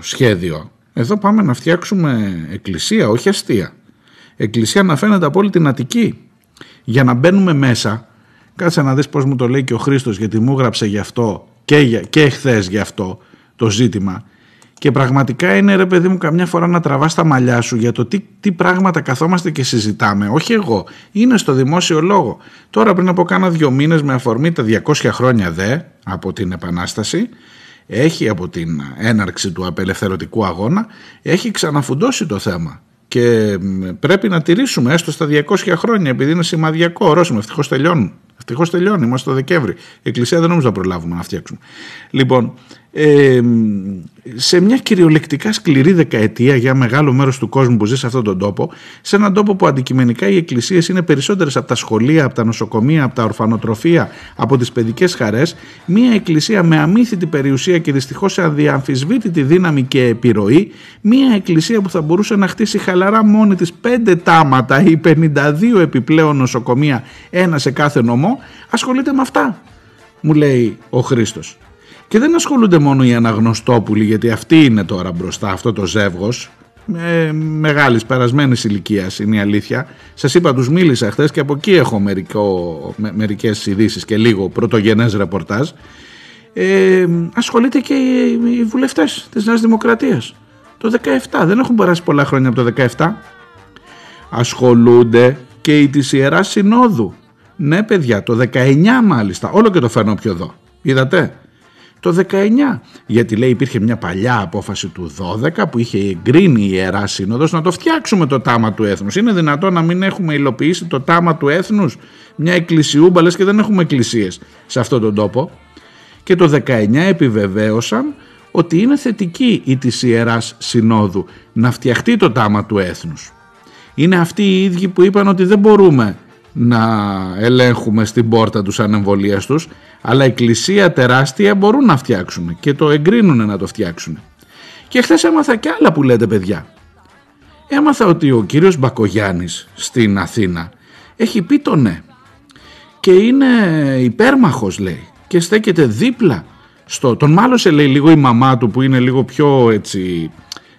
Speaker 1: σχέδιο, εδώ πάμε να φτιάξουμε εκκλησία, όχι αστεία. Εκκλησία να φαίνεται από όλη την Αττική. Για να μπαίνουμε μέσα, κάτσε να δεις πώς μου το λέει και ο Χρήστος, γιατί μου έγραψε γι' αυτό και, για, και χθες γι' αυτό το ζήτημα. Και πραγματικά είναι ρε παιδί μου καμιά φορά να τραβάς τα μαλλιά σου για το τι, τι πράγματα καθόμαστε και συζητάμε. Όχι εγώ, είναι στο δημόσιο λόγο. Τώρα πριν από κάνα δυο μήνες με αφορμή τα 200 χρόνια δε από την Επανάσταση έχει από την έναρξη του απελευθερωτικού αγώνα έχει ξαναφουντώσει το θέμα και μ, πρέπει να τηρήσουμε έστω στα 200 χρόνια επειδή είναι σημαδιακό ορόσημο, ευτυχώς τελειώνουν Ευτυχώς τελειώνει, είμαστε το Δεκέμβρη. Η Εκκλησία δεν νομίζω να προλάβουμε να φτιάξουμε. Λοιπόν, ε, σε μια κυριολεκτικά σκληρή δεκαετία για μεγάλο μέρος του κόσμου που ζει σε αυτόν τον τόπο, σε έναν τόπο που αντικειμενικά οι εκκλησίες είναι περισσότερες από τα σχολεία, από τα νοσοκομεία, από τα ορφανοτροφία, από τις παιδικές χαρές, μια εκκλησία με αμύθιτη περιουσία και δυστυχώς σε αδιαμφισβήτητη δύναμη και επιρροή, μια εκκλησία που θα μπορούσε να χτίσει χαλαρά μόνη της πέντε τάματα ή 52 επιπλέον νοσοκομεία, ένα σε κάθε νομό, ασχολείται με αυτά, μου λέει ο Χρήστος. Και δεν ασχολούνται μόνο οι αναγνωστόπουλοι, γιατί αυτοί είναι τώρα μπροστά, αυτό το ζεύγος, με μεγάλης περασμένης ηλικίας είναι η αλήθεια. Σας είπα, τους μίλησα χθες και από εκεί έχω μερικό, με, μερικές ειδήσεις και λίγο πρωτογενές ρεπορτάζ. Ε, ασχολείται και οι, οι βουλευτές της Νέας Δημοκρατίας. Το 17, δεν έχουν περάσει πολλά χρόνια από το 17. Ασχολούνται και οι της Ιεράς Συνόδου. Ναι παιδιά, το 19 μάλιστα, όλο και το φέρνω πιο εδώ. Είδατε, το 19. Γιατί λέει υπήρχε μια παλιά απόφαση του 12 που είχε εγκρίνει η Ιερά Σύνοδος να το φτιάξουμε το τάμα του έθνους. Είναι δυνατό να μην έχουμε υλοποιήσει το τάμα του έθνους, μια εκκλησιούμπα λες και δεν έχουμε εκκλησίες σε αυτόν τον τόπο. Και το 19 επιβεβαίωσαν ότι είναι θετική η της Ιεράς Συνόδου να φτιαχτεί το τάμα του έθνους. Είναι αυτοί οι ίδιοι που είπαν ότι δεν μπορούμε να ελέγχουμε στην πόρτα τους ανεμβολίας τους αλλά εκκλησία τεράστια μπορούν να φτιάξουν και το εγκρίνουν να το φτιάξουν. Και χθες έμαθα και άλλα που λέτε παιδιά. Έμαθα ότι ο κύριος Μπακογιάννης στην Αθήνα έχει πει το ναι και είναι υπέρμαχος λέει και στέκεται δίπλα στο... Τον μάλωσε λέει λίγο η μαμά του που είναι λίγο πιο έτσι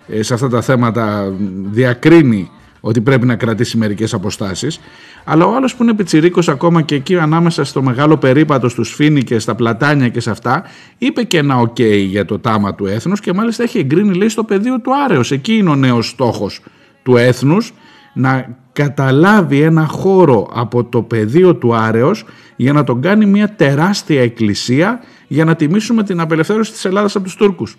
Speaker 1: ε, σε αυτά τα θέματα διακρίνει ότι πρέπει να κρατήσει μερικές αποστάσεις. Αλλά ο άλλος που είναι πιτσιρίκος ακόμα και εκεί ανάμεσα στο μεγάλο περίπατο στους Φίνικες, στα πλατάνια και σε αυτά είπε και ένα ΟΚ για το τάμα του έθνους και μάλιστα έχει εγκρίνει λέει στο πεδίο του Άρεος. Εκεί είναι ο νέος στόχος του έθνους να καταλάβει ένα χώρο από το πεδίο του Άρεος για να τον κάνει μια τεράστια εκκλησία για να τιμήσουμε την απελευθέρωση της Ελλάδας από τους Τούρκους.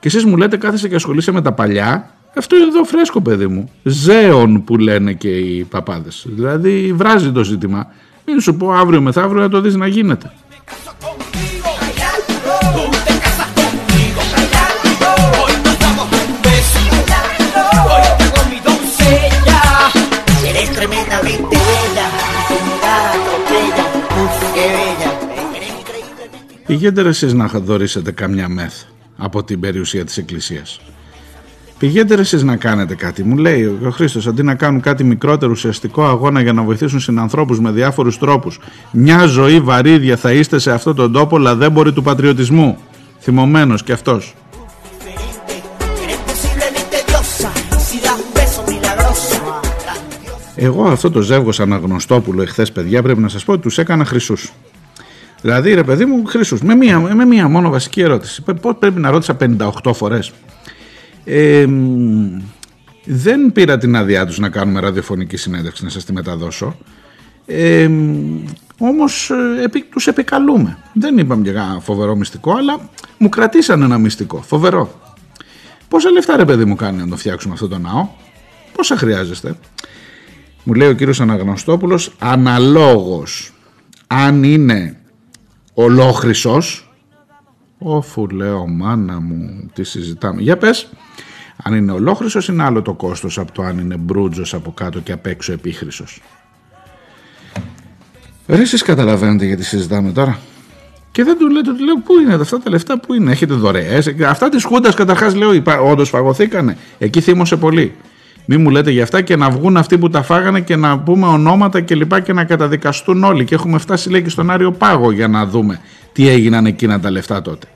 Speaker 1: Και εσείς μου λέτε κάθεσαι και ασχολείσαι με τα παλιά αυτό είναι εδώ φρέσκο παιδί μου. Ζέον που λένε και οι παπάδες. Δηλαδή βράζει το ζήτημα. Μην σου πω αύριο μεθαύριο να το δεις να γίνεται.
Speaker 4: Eres tremendamente bella, tu mirada atropella, uf, qué bella. Eres increíble.
Speaker 1: Πηγαίνετε ρε εσείς να δωρήσετε καμιά μεθ από την περιουσία της Εκκλησίας. Πηγαίνετε ρε εσείς να κάνετε κάτι. Μου λέει ο Χρήστος αντί να κάνουν κάτι μικρότερο ουσιαστικό αγώνα για να βοηθήσουν συνανθρώπους με διάφορους τρόπους. Μια ζωή βαρύδια θα είστε σε αυτόν τον τόπο λαδέμποροι του πατριωτισμού. Θυμωμένος κι αυτός.
Speaker 4: Eres posiblemente diosa, si das un beso milagroso. Grandiosa.
Speaker 1: Εγώ αυτό το ζεύγος Αναγνωστόπουλο εχθές παιδιά πρέπει να σας πω ότι τους έκανα χρυσούς. Δηλαδή ρε παιδί μου χρυσούς. Με μία, με μία μόνο βασική ερώτηση. Πώς πρέπει να ρώτησα 58 φορές. Ε, μ, δεν πήρα την άδειά τους να κάνουμε ραδιοφωνική συνέντευξη να σας τη μεταδώσω. Ε, μ, όμως ε, επί, τους επικαλούμε. Δεν είπαμε για κανένα φοβερό μυστικό αλλά μου κρατήσαν ένα μυστικό. Φοβερό. Πόσα λεφτά ρε παιδί μου κάνει να το φτιάξουμε αυτό το ναό; Πόσα χρειάζεστε; Μου λέει ο κύριος Αναγνωστόπουλος αναλόγως αν είναι ολόχρυσος όφου λέω μάνα μου τι συζητάμε για πες αν είναι ολόχρυσος είναι άλλο το κόστος από το αν είναι μπρούτζος από κάτω και απ' έξω επίχρυσος Ρε εσείς καταλαβαίνετε γιατί συζητάμε τώρα και δεν του λέτε, του λέω πού είναι αυτά τα λεφτά, πού είναι, έχετε δωρεές. Αυτά της Χούντας καταρχάς λέω, υπά- όντως φαγωθήκανε. Εκεί θύμωσε πολύ. Μη μου λέτε για αυτά και να βγουν αυτοί που τα φάγανε και να πούμε ονόματα και λοιπά και να καταδικαστούν όλοι. Και έχουμε φτάσει λέει και στον Άριο Πάγο για να δούμε τι έγιναν εκείνα τα λεφτά τότε.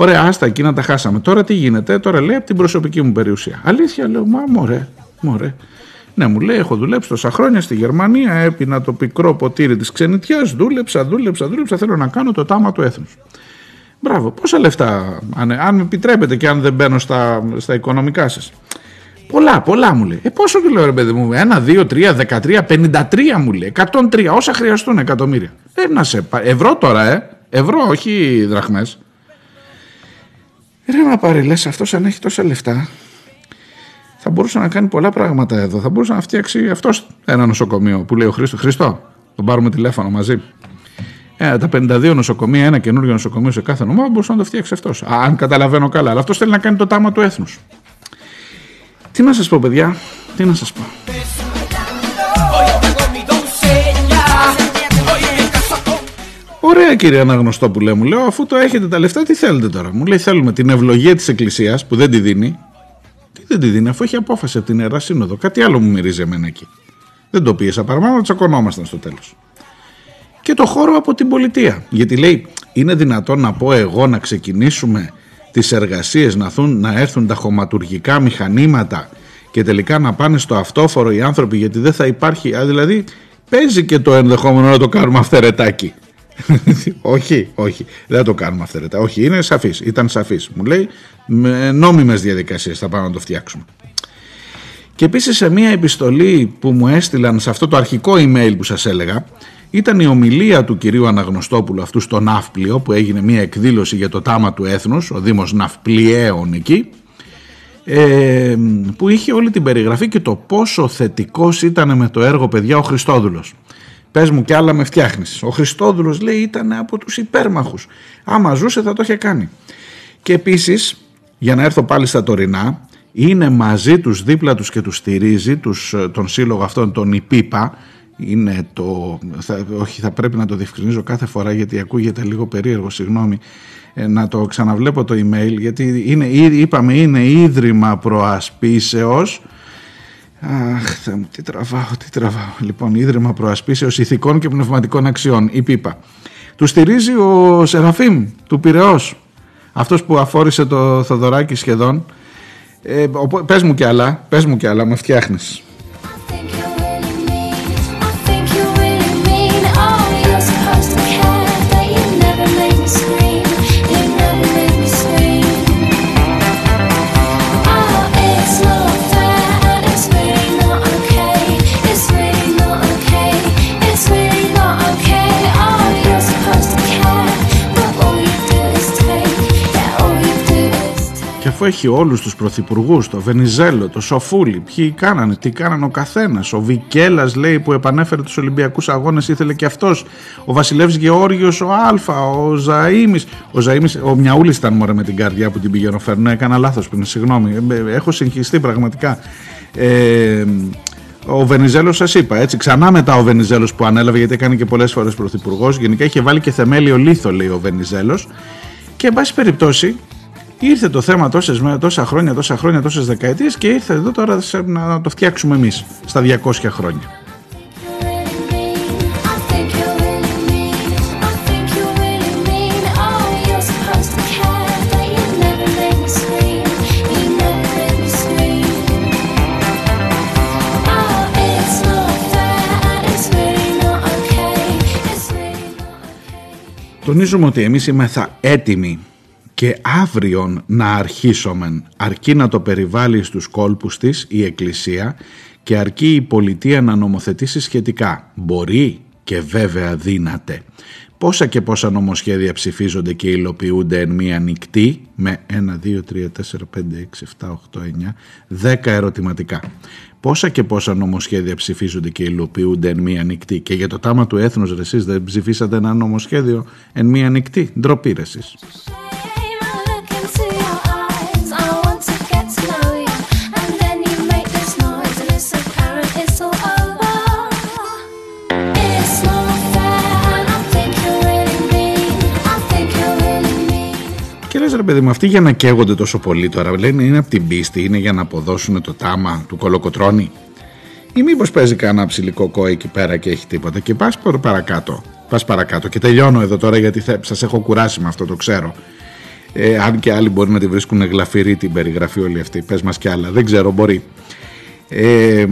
Speaker 1: Ωραία, άστα, εκείνα τα χάσαμε. Τώρα τι γίνεται, τώρα λέει από την προσωπική μου περιουσία. Αλήθεια, λέω, μα μωρέ, μωρέ. Ναι, μου λέει, έχω δουλέψει τόσα χρόνια στη Γερμανία, έπινα το πικρό ποτήρι της ξενιτιάς, δούλεψα, δούλεψα, δούλεψα. Θέλω να κάνω το τάμα του έθνους. Μπράβο, πόσα λεφτά, αν, αν με επιτρέπετε και αν δεν μπαίνω στα, στα οικονομικά σας. Πολλά, πολλά μου λέει. Ε, πόσο του λέω ρε παιδί μου, 1, 2, 3, 13, 53 μου λέει. 103, όσα χρειαστούν εκατομμύρια. Ε, να σε, πα- ευρώ τώρα, ε. Ευρώ, όχι δραχμές. Ρε να πάρει, λες αυτός αν έχει τόσα λεφτά θα μπορούσε να κάνει πολλά πράγματα εδώ. Θα μπορούσε να φτιάξει αυτός ένα νοσοκομείο που λέει ο Χρήστο. Χριστό, τον πάρουμε τηλέφωνο μαζί. Ε, τα 52 νοσοκομεία, ένα καινούριο νοσοκομείο σε κάθε νομό, μπορούσε να το φτιάξει αυτός. Αν καταλαβαίνω καλά. Αλλά αυτός θέλει να κάνει το τάμα του έθνους. Τι να σας πω, παιδιά, τι να σας πω. Ωραία κύριε Αναγνωστόπουλε μου λέω αφού το έχετε τα λεφτά τι θέλετε τώρα; Μου λέει θέλουμε την ευλογία της εκκλησίας που δεν τη δίνει. Τι δεν τη δίνει αφού έχει απόφαση από την Ιερά Σύνοδο. Κάτι άλλο μου μυρίζει εμένα εκεί. Δεν το πίεσα παραπάνω τσακωνόμασταν στο τέλος. Και το χώρο από την πολιτεία. Γιατί λέει, είναι δυνατόν να πω εγώ να ξεκινήσουμε τις εργασίες να, θουν, να έρθουν τα χωματουργικά μηχανήματα και τελικά να πάνε στο αυτόφορο οι άνθρωποι γιατί δεν θα υπάρχει, α, δηλαδή παίζει και το ενδεχόμενο να το κάνουμε αυθαιρετάκι. όχι, όχι, δεν θα το κάνουμε αυθαιρετά. Όχι, είναι σαφής, ήταν σαφής. Μου λέει, με νόμιμες διαδικασίες θα πάμε να το φτιάξουμε. Και επίσης σε μια επιστολή που μου έστειλαν σε αυτό το αρχικό email που σας έλεγα ήταν η ομιλία του κυρίου Αναγνωστόπουλου αυτού στο Ναύπλιο που έγινε μια εκδήλωση για το τάμα του έθνους, ο Δήμος Ναυπλιαίων εκεί ε, που είχε όλη την περιγραφή και το πόσο θετικός ήταν με το έργο παιδιά ο Χριστόδουλος. Πες μου κι άλλα με φτιάχνεις. Ο Χριστόδουλος λέει ήταν από τους υπέρμαχους. Άμα ζούσε θα το είχε κάνει. Και επίσης, για να έρθω πάλι στα τωρινά, είναι μαζί τους, δίπλα τους και τους στηρίζει τους, τον σύλλογο αυτόν, τον ΙΠΙΠΑ, είναι το, θα, όχι θα πρέπει να το διευκρινίζω κάθε φορά γιατί ακούγεται λίγο περίεργο, συγγνώμη, ε, να το ξαναβλέπω το email γιατί είναι, είπαμε είναι ίδρυμα προασπίσεως Αχ, θα μου, τι τραβάω, τι τραβάω. Λοιπόν, Ίδρυμα Προασπίσεως Ηθικών και Πνευματικών Αξιών, η ΠΥΠΑ. Του στηρίζει ο Σεραφείμ του Πυραιός, αυτός που αφόρησε το Θοδωράκι σχεδόν. Ε, πες μου κι άλλα, πες μου κι άλλα, με φτιάχνεις. Αφού έχει όλους τους πρωθυπουργούς, το Βενιζέλο, το Σοφούλη, ποιοι κάνανε, τι κάνανε ο καθένας. Ο Βικέλας λέει που επανέφερε τους Ολυμπιακούς Αγώνες ήθελε και αυτός. Ο Βασιλεύς Γεώργιος, ο Αλφα, ο Ζαΐμις. Ο Ζαΐμις, ο Μιαούλης ήταν μωρέ με την καρδιά που την πηγαίνω φέρνω. Έκανα λάθος πριν, συγγνώμη. Ε, Έχω συγχυστεί πραγματικά. Ε, ο Βενιζέλος, σας είπα έτσι. Ξανά μετά ο Βενιζέλος που ανέλαβε, γιατί έκανε και πολλές φορές πρωθυπουργός. Γενικά είχε βάλει και θεμέλιο λίθο, λέει ο Βενιζέλος. Και εν πάση περιπτώσει, ήρθε το θέμα τόσες, τόσα χρόνια, τόσα χρόνια, τόσες δεκαετίες και ήρθε εδώ τώρα να, το φτιάξουμε εμείς στα 200 χρόνια. Τονίζουμε ότι εμείς είμαστε έτοιμοι και αύριον να αρχίσουμε αρκεί να το περιβάλλει στους κόλπους της η Εκκλησία και αρκεί η πολιτεία να νομοθετήσει σχετικά. Μπορεί και βέβαια δύναται. Πόσα και πόσα νομοσχέδια ψηφίζονται και υλοποιούνται εν μία νυχτή με 1, 2, 3, 4, 5, 6, 7, 8, 9, 10 ερωτηματικά. Πόσα και πόσα νομοσχέδια ψηφίζονται και υλοποιούνται εν μία νυχτή. Και για το τάμα του έθνους ρε εσείς δεν ψηφίσατε ένα νομοσχέδιο εν μία νυχτή; Ντροπή ρε εσείς. Ρε παιδί μου, αυτοί για να καίγονται τόσο πολύ τώρα, λένε είναι από την πίστη, είναι για να αποδώσουν το τάμα του κολοκοτρώνη. Ή μήπως παίζει κανένα ψηλικό κό εκεί πέρα και έχει τίποτα και πας παρα- παρακάτω. Πας παρακάτω και τελειώνω εδώ τώρα γιατί θα, σας έχω κουράσει με αυτό το ξέρω. Ε, αν και άλλοι μπορεί να τη βρίσκουν γλαφυρή την περιγραφή όλη αυτή. Πες μας κι άλλα. Δεν ξέρω, μπορεί. Ε,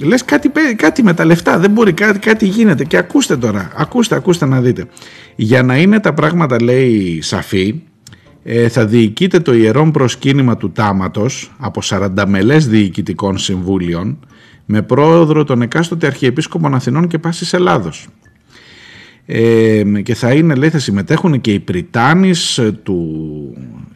Speaker 1: λες κάτι, πέ- κάτι με τα λεφτά, δεν μπορεί, κάτι, κάτι γίνεται και ακούστε τώρα, ακούστε, ακούστε να δείτε. Για να είναι τα πράγματα λέει σαφή, ε, θα διοικείται το ιερόν προσκύνημα του τάματος από 40 μελές διοικητικών συμβούλιων με πρόεδρο τον εκάστοτε Αρχιεπίσκοπων Αθηνών και Πάσης Ελλάδος. Ε, και θα είναι, λέει, θα συμμετέχουν και οι Πριτάνης ε, του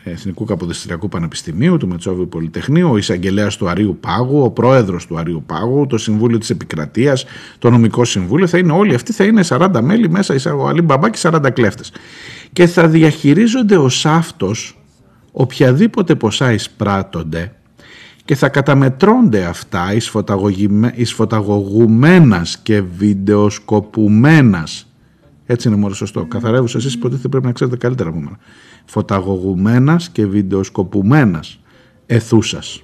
Speaker 1: Εθνικού Καποδιστριακού Πανεπιστημίου, του Μετσόβιου Πολυτεχνείου, ο εισαγγελέας του Αρίου Πάγου, ο πρόεδρος του Αρίου Πάγου, το Συμβούλιο της Επικρατείας, το Νομικό Συμβούλιο. Θα είναι όλοι αυτοί, θα είναι 40 μέλη μέσα, ο Αλή Μπαμπά και 40 κλέφτες. Και θα διαχειρίζονται ως αυτός οποιαδήποτε ποσά εισπράττονται και θα καταμετρώνται αυτά εις, φωταγωγημε- εις φωταγωγουμένας και βιντεοσκοπουμένας έτσι είναι μόνο σωστό. Καθαρεύουσα εσείς υποτίθεται πρέπει να ξέρετε καλύτερα από μένα. Φωταγωγουμένας και βιντεοσκοπουμένας εθούσας.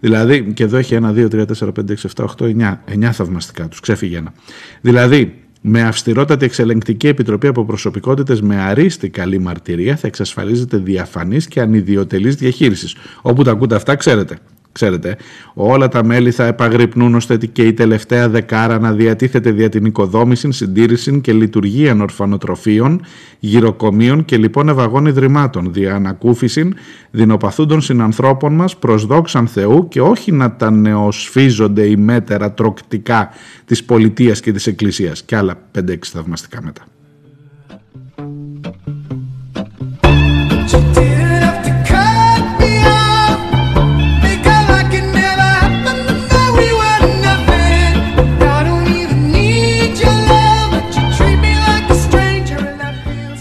Speaker 1: Δηλαδή, και εδώ έχει ένα, δύο, τρία, τέσσερα, πέντε, έξι, εφτά, οχτώ, εννιά. Εννιά θαυμαστικά τους, ξέφυγε ένα. Δηλαδή, Με αυστηρότατη εξελεγκτική επιτροπή από προσωπικότητες με αρίστη καλή μαρτυρία θα εξασφαλίζεται διαφανής και ανιδιοτελής διαχείρισης. Όπου τα ακούτε αυτά, ξέρετε. Ξέρετε, όλα τα μέλη θα επαγρυπνούν ώστε και η τελευταία δεκάρα να διατίθεται δια την οικοδόμηση, συντήρηση και λειτουργία ορφανοτροφίων, γυροκομείων και λοιπόν ευαγών ιδρυμάτων, δια ανακούφιση δεινοπαθούντων συνανθρώπων μας προς δόξαν Θεού και όχι να τα νεοσφίζονται οι μέτερα τροκτικά της πολιτείας και της εκκλησίας και άλλα 5-6 θαυμαστικά μετά.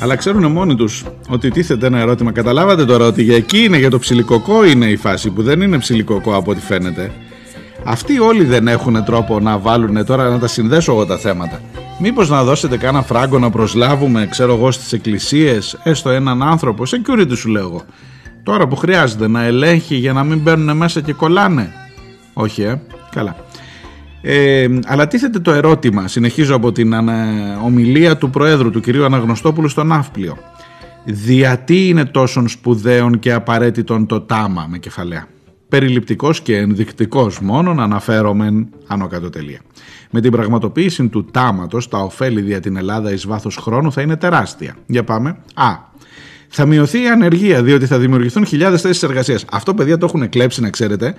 Speaker 1: Αλλά ξέρουν μόνοι τους ότι τίθεται ένα ερώτημα. Καταλάβατε τώρα ότι για εκεί είναι, για το ψιλικοκό είναι η φάση που δεν είναι ψιλικοκό από ό,τι φαίνεται. Αυτοί όλοι δεν έχουν τρόπο να βάλουν τώρα να τα συνδέσω εγώ τα θέματα. Μήπως να δώσετε κάνα φράγκο να προσλάβουμε, ξέρω εγώ, στις εκκλησίες, έστω έναν άνθρωπο, security σου λέω εγώ. Τώρα που χρειάζεται να ελέγχει για να μην μπαίνουν μέσα και κολλάνε. Όχι, ε. Καλά. Ε, αλλά τίθεται το ερώτημα, συνεχίζω από την ανα- ομιλία του Προέδρου, του κυρίου Αναγνωστόπουλου στο Ναύπλιο. Διατί είναι τόσον σπουδαίων και απαραίτητον το τάμα με κεφαλαία. Περιληπτικός και ενδεικτικός μόνον αναφέρομεν άνω κάτω τελεία. Με την πραγματοποίηση του τάματος τα ωφέλη δια την Ελλάδα εις βάθος χρόνου θα είναι τεράστια. Για πάμε. Α. Θα μειωθεί η ανεργία διότι θα δημιουργηθούν χιλιάδες θέσεις εργασίας. Αυτό παιδιά το έχουν κλέψει να ξέρετε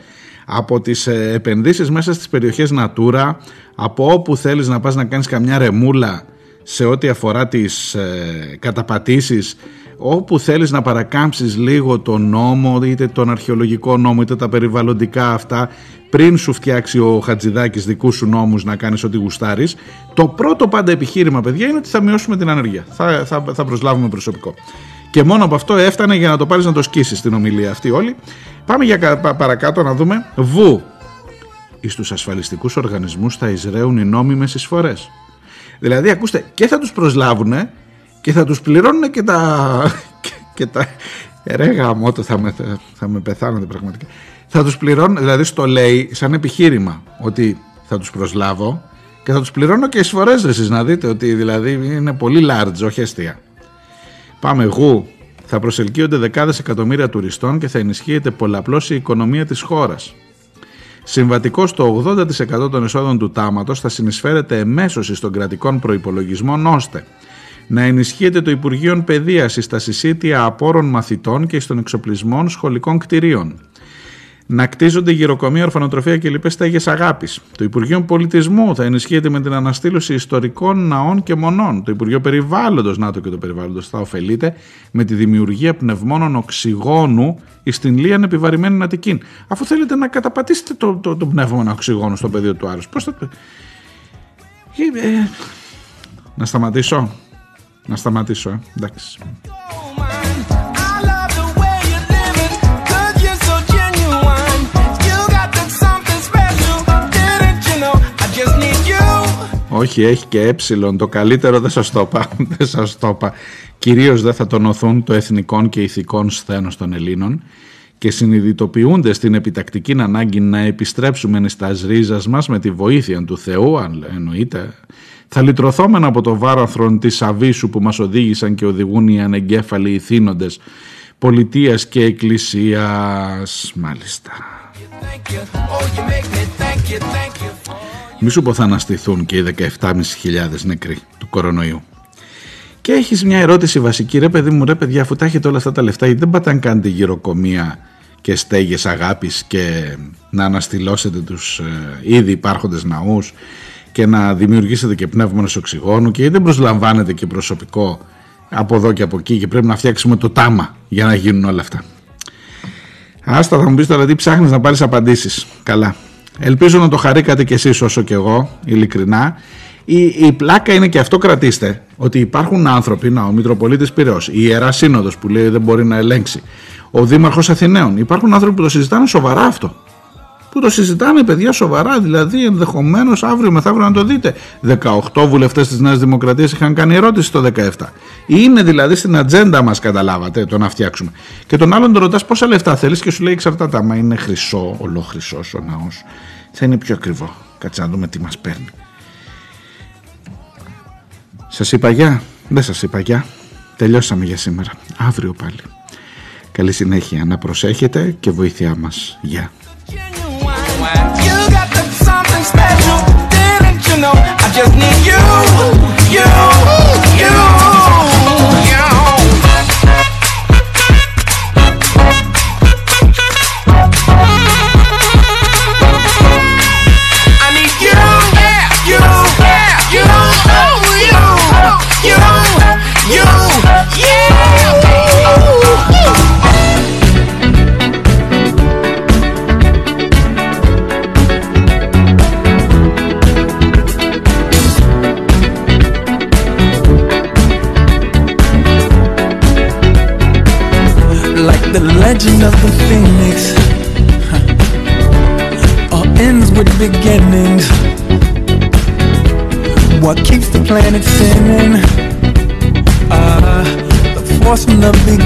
Speaker 1: από τις ε, επενδύσεις μέσα στις περιοχές Natura από όπου θέλεις να πας να κάνεις καμιά ρεμούλα σε ό,τι αφορά τις ε, καταπατήσεις όπου θέλεις να παρακάμψεις λίγο τον νόμο είτε τον αρχαιολογικό νόμο είτε τα περιβαλλοντικά αυτά πριν σου φτιάξει ο Χατζηδάκης δικούς σου νόμους να κάνεις ό,τι γουστάρεις το πρώτο πάντα επιχείρημα παιδιά είναι ότι θα μειώσουμε την ανεργία. Θα, θα, θα προσλάβουμε προσωπικό και μόνο από αυτό έφτανε για να το πάρεις να το σκίσεις την ομιλία αυτή όλοι πάμε για κα- πα- παρακάτω να δούμε βου εις τους ασφαλιστικούς οργανισμούς θα εισραίουν οι νόμιμες εισφορές Δηλαδή, ακούστε, και θα τους προσλάβουν και θα τους πληρώνουν και τα... και, και τα... Ρε γαμώτο, θα με, θα, θα με πεθάνετε πραγματικά. Θα τους πληρώνουν, δηλαδή στο λέει σαν επιχείρημα ότι θα τους προσλάβω και θα τους πληρώνω και εισφορές ρε, εσείς να δείτε ότι δηλαδή είναι πολύ large, όχι αστεία. Πάμε εγώ. Θα προσελκύονται δεκάδες εκατομμύρια τουριστών και θα ενισχύεται πολλαπλώς η οικονομία της χώρας. Συμβατικός στο 80% των εσόδων του τάματος θα συνεισφέρεται εμέσως στον κρατικών προϋπολογισμών ώστε να ενισχύεται το Υπουργείο Παιδείας στα συσίτια απόρων μαθητών και στον εξοπλισμό σχολικών κτηρίων. Να κτίζονται γυροκομεία, ορφανοτροφία και λοιπές στέγες αγάπης. Το Υπουργείο Πολιτισμού θα ενισχύεται με την αναστήλωση ιστορικών ναών και μονών. Το Υπουργείο Περιβάλλοντος, να το και το περιβάλλοντος, θα ωφελείται με τη δημιουργία πνευμόνων οξυγόνου στην Λίαν επιβαρημένη Αττική. Αφού θέλετε να καταπατήσετε το, το, το πνεύμα οξυγόνου στο πεδίο του Άρους. Πώς θα το... Ε, ε, να σταματήσω. Να σταματήσω, ε. εντάξει. Όχι, έχει και ε. Το καλύτερο δεν σας το είπα. δεν σας το είπα. Κυρίως δεν θα τονωθούν το εθνικών και ηθικών σθένος των Ελλήνων και συνειδητοποιούνται στην επιτακτική ανάγκη να επιστρέψουμε στα ρίζας μας με τη βοήθεια του Θεού, αν εννοείται, θα λυτρωθόμεν από το βάραθρον της αβίσου που μας οδήγησαν και οδηγούν οι ανεγκέφαλοι ηθήνοντες πολιτείας και εκκλησίας. Μάλιστα.
Speaker 5: Thank you. Oh, you make me thank you, thank you.
Speaker 1: Μη σου πω θα αναστηθούν και οι 17.500 νεκροί του κορονοϊού. Και έχεις μια ερώτηση βασική, ρε παιδί μου, ρε παιδιά, αφού τα έχετε όλα αυτά τα λεφτά, γιατί δεν πάτε να κάνετε γυροκομεία και στέγες αγάπης και να αναστηλώσετε τους ε, ήδη υπάρχοντες ναούς και να δημιουργήσετε και πνεύμονες οξυγόνου και γιατί δεν προσλαμβάνετε και προσωπικό από εδώ και από εκεί και πρέπει να φτιάξουμε το τάμα για να γίνουν όλα αυτά. Άστα θα μου πεις τώρα τι ψάχνεις να πάρεις απαντήσεις. Καλά. Ελπίζω να το χαρήκατε κι εσείς όσο κι εγώ, ειλικρινά. Η, η πλάκα είναι και αυτό κρατήστε, ότι υπάρχουν άνθρωποι, να, ο Μητροπολίτης Πυραιός, η Ιερά Σύνοδος που λέει δεν μπορεί να ελέγξει, ο Δήμαρχος Αθηναίων, υπάρχουν άνθρωποι που το συζητάνε σοβαρά αυτό που το συζητάμε παιδιά σοβαρά. Δηλαδή, ενδεχομένως αύριο μεθαύριο να το δείτε. 18 βουλευτές της Νέας Δημοκρατίας είχαν κάνει ερώτηση το 17. Είναι δηλαδή στην ατζέντα μας, καταλάβατε, το να φτιάξουμε. Και τον άλλον τον ρωτάς πόσα λεφτά θέλεις; και σου λέει εξαρτάται. Αλλά είναι χρυσό, ολόχρυσό ο ναός, θα είναι πιο ακριβό. Κάτσε να δούμε τι μας παίρνει. Σας είπα γεια. Δεν σας είπα γεια. Τελειώσαμε για σήμερα. Αύριο πάλι. Καλή συνέχεια να προσέχετε και βοήθειά μας. Γεια.
Speaker 5: Yeah. I just need you, you, you, you. I need you, yeah, you, yeah, you, you, you, you, yeah.
Speaker 6: enemy